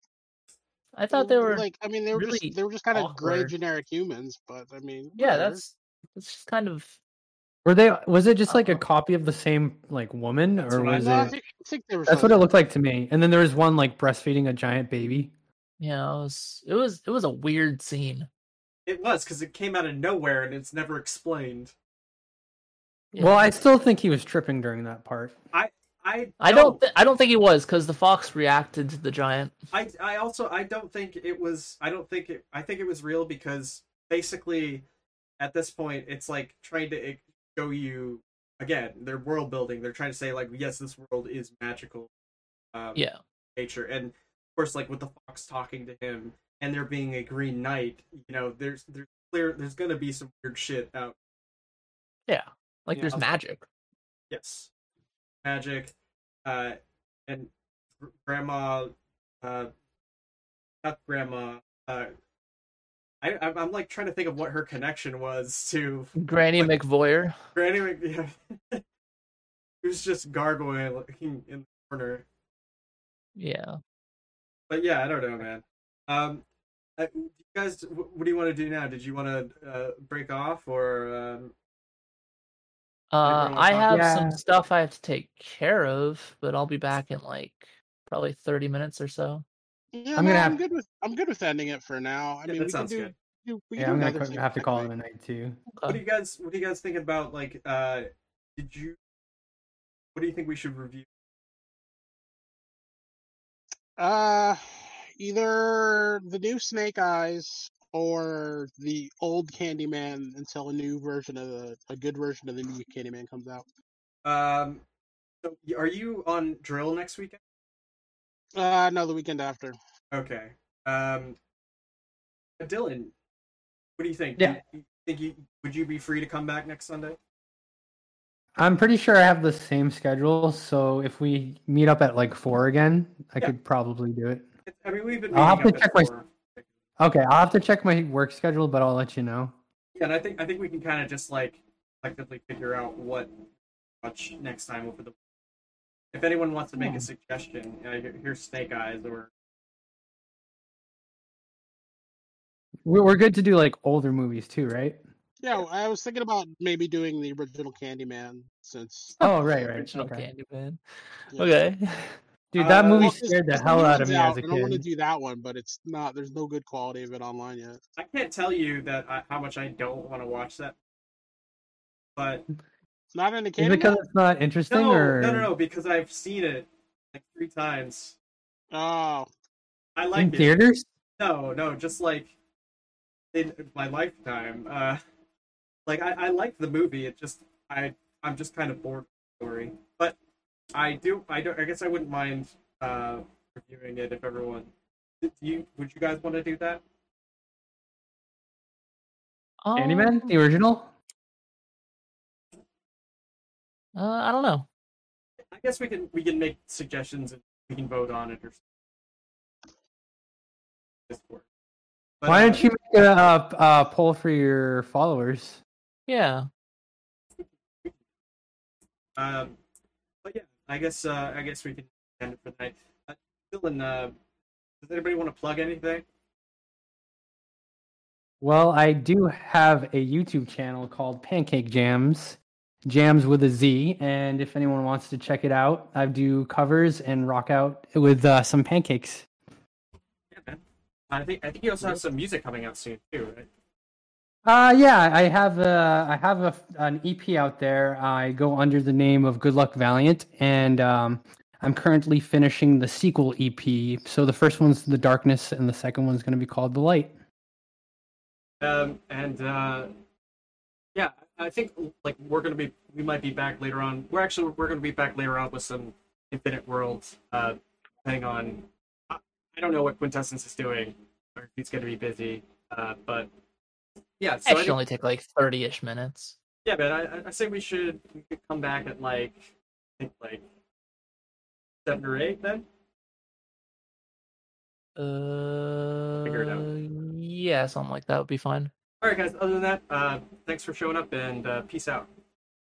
I thought they were. like I mean they were really just they were just kind of gray generic humans, but I mean Yeah, that's that's just kind of. Were they? Was it just like a uh-huh. copy of the same like woman, That's or what I was I it? think, I think they were. That's what it looked like to me. And then there was one like breastfeeding a giant baby. You know, it was it was it was a weird scene. It was because it came out of nowhere and it's never explained. Yeah. Well, I still think he was tripping during that part. I I don't. Th- I don't think he was because the fox reacted to the giant. I I also I don't think it was I don't think it I think it was real because basically at this point it's like trying to show you again their world building. They're trying to say like yes, this world is magical. Um, Yeah. nature and of course like with the fox talking to him and there being a green knight you know there's there's clear there's gonna be some weird shit out Yeah. Like Yeah, there's I'll- magic. yes magic uh and gr- grandma uh not grandma uh I, I'm, I'm like trying to think of what her connection was to Granny Like- McVoyer. Granny. Mc- (laughs) Yeah. He was just gargoyling in the corner. Yeah. But yeah, I don't know, man. Um, uh, you guys, wh- what do you want to do now? Did you want to uh, break off or? Um... Uh, I have Yeah. some stuff I have to take care of, but I'll be back in like probably 30 minutes or so. Yeah, I'm no, gonna have... I'm good with I'm good with ending it for now. I Yeah, mean, that we can sounds do, good. do we Yeah, can I'm gonna another have to call it next a night too. What do you guys? What do you guys think about? Like, uh, did you? What do you think we should review? Uh, either the new Snake Eyes or the old Candyman until a new version of the a good version of the new Candyman comes out. Um, so are you on drill next weekend? Uh, no, the weekend after. Okay. Um, Dylan, what do you think? Yeah. Do you, you think you would you be free to come back next Sunday? I'm pretty sure I have the same schedule, so if we meet up at like four again, I Yeah. could probably do it. I mean, we've been. I'll have meeting to check my- Okay, I'll have to check my work schedule, but I'll let you know. Yeah, and I think I think we can kind of just like collectively figure out what watch next time over the. If anyone wants to make Hmm. a suggestion, uh, here- here's Snake Eyes or We're we're good to do like older movies too, right? Yeah, I was thinking about maybe doing the original Candyman since. (laughs) Oh, right, right. Original Okay. Candyman. yeah. Okay. (laughs) Dude, that Uh, movie Well, 'cause- scared the hell out of me out, as a and I want to do that one, but it's not. There's no good quality of it online yet. I can't tell you that I, how much I don't want to watch that, but Not in the Is it because it's not interesting, no, or no, no, no, because I've seen it like three times. Oh, I in like it. theaters? No, no, just like in my lifetime. Uh, like I, I like the movie. It just I I'm just kind of bored with the story. But I do I don't I guess I wouldn't mind uh reviewing it if everyone. Do you would you guys want to do that? Candyman, Um, the original. Uh, I don't know. I guess we can we can make suggestions and we can vote on it or. Discord. But, Why uh, don't you make a, a, a poll for your followers? Yeah. Um, but yeah, I guess uh, I guess we can end it for the night. Uh, Dylan, uh, does anybody want to plug anything? Well, I do have a YouTube channel called Pancake Jamz, Jamz with a Z, and if anyone wants to check it out, I do covers and rock out with uh, some pancakes. Yeah. I think I think you also have some music coming out soon too, right? Uh yeah, I have a I have a, an EP out there. I go under the name of Good Luck Valiant, and um, I'm currently finishing the sequel EP. So the first one's The Darkness, and the second one's going to be called The Light. Um, and uh, yeah, I think like we're gonna be we might be back later on. We're actually we're gonna be back later on with some Infinite Worlds. Uh, depending on I, I don't know what Quintessence is doing, or if he's gonna be busy. Uh, but yeah, so It should only take like 30 ish minutes. Yeah, but I, I- I say we should we could come back at like I think like seven or eight then. Uh, Figure it out. Yeah, something like that would be fine. All right, guys. Other than that, uh, thanks for showing up and uh, peace out.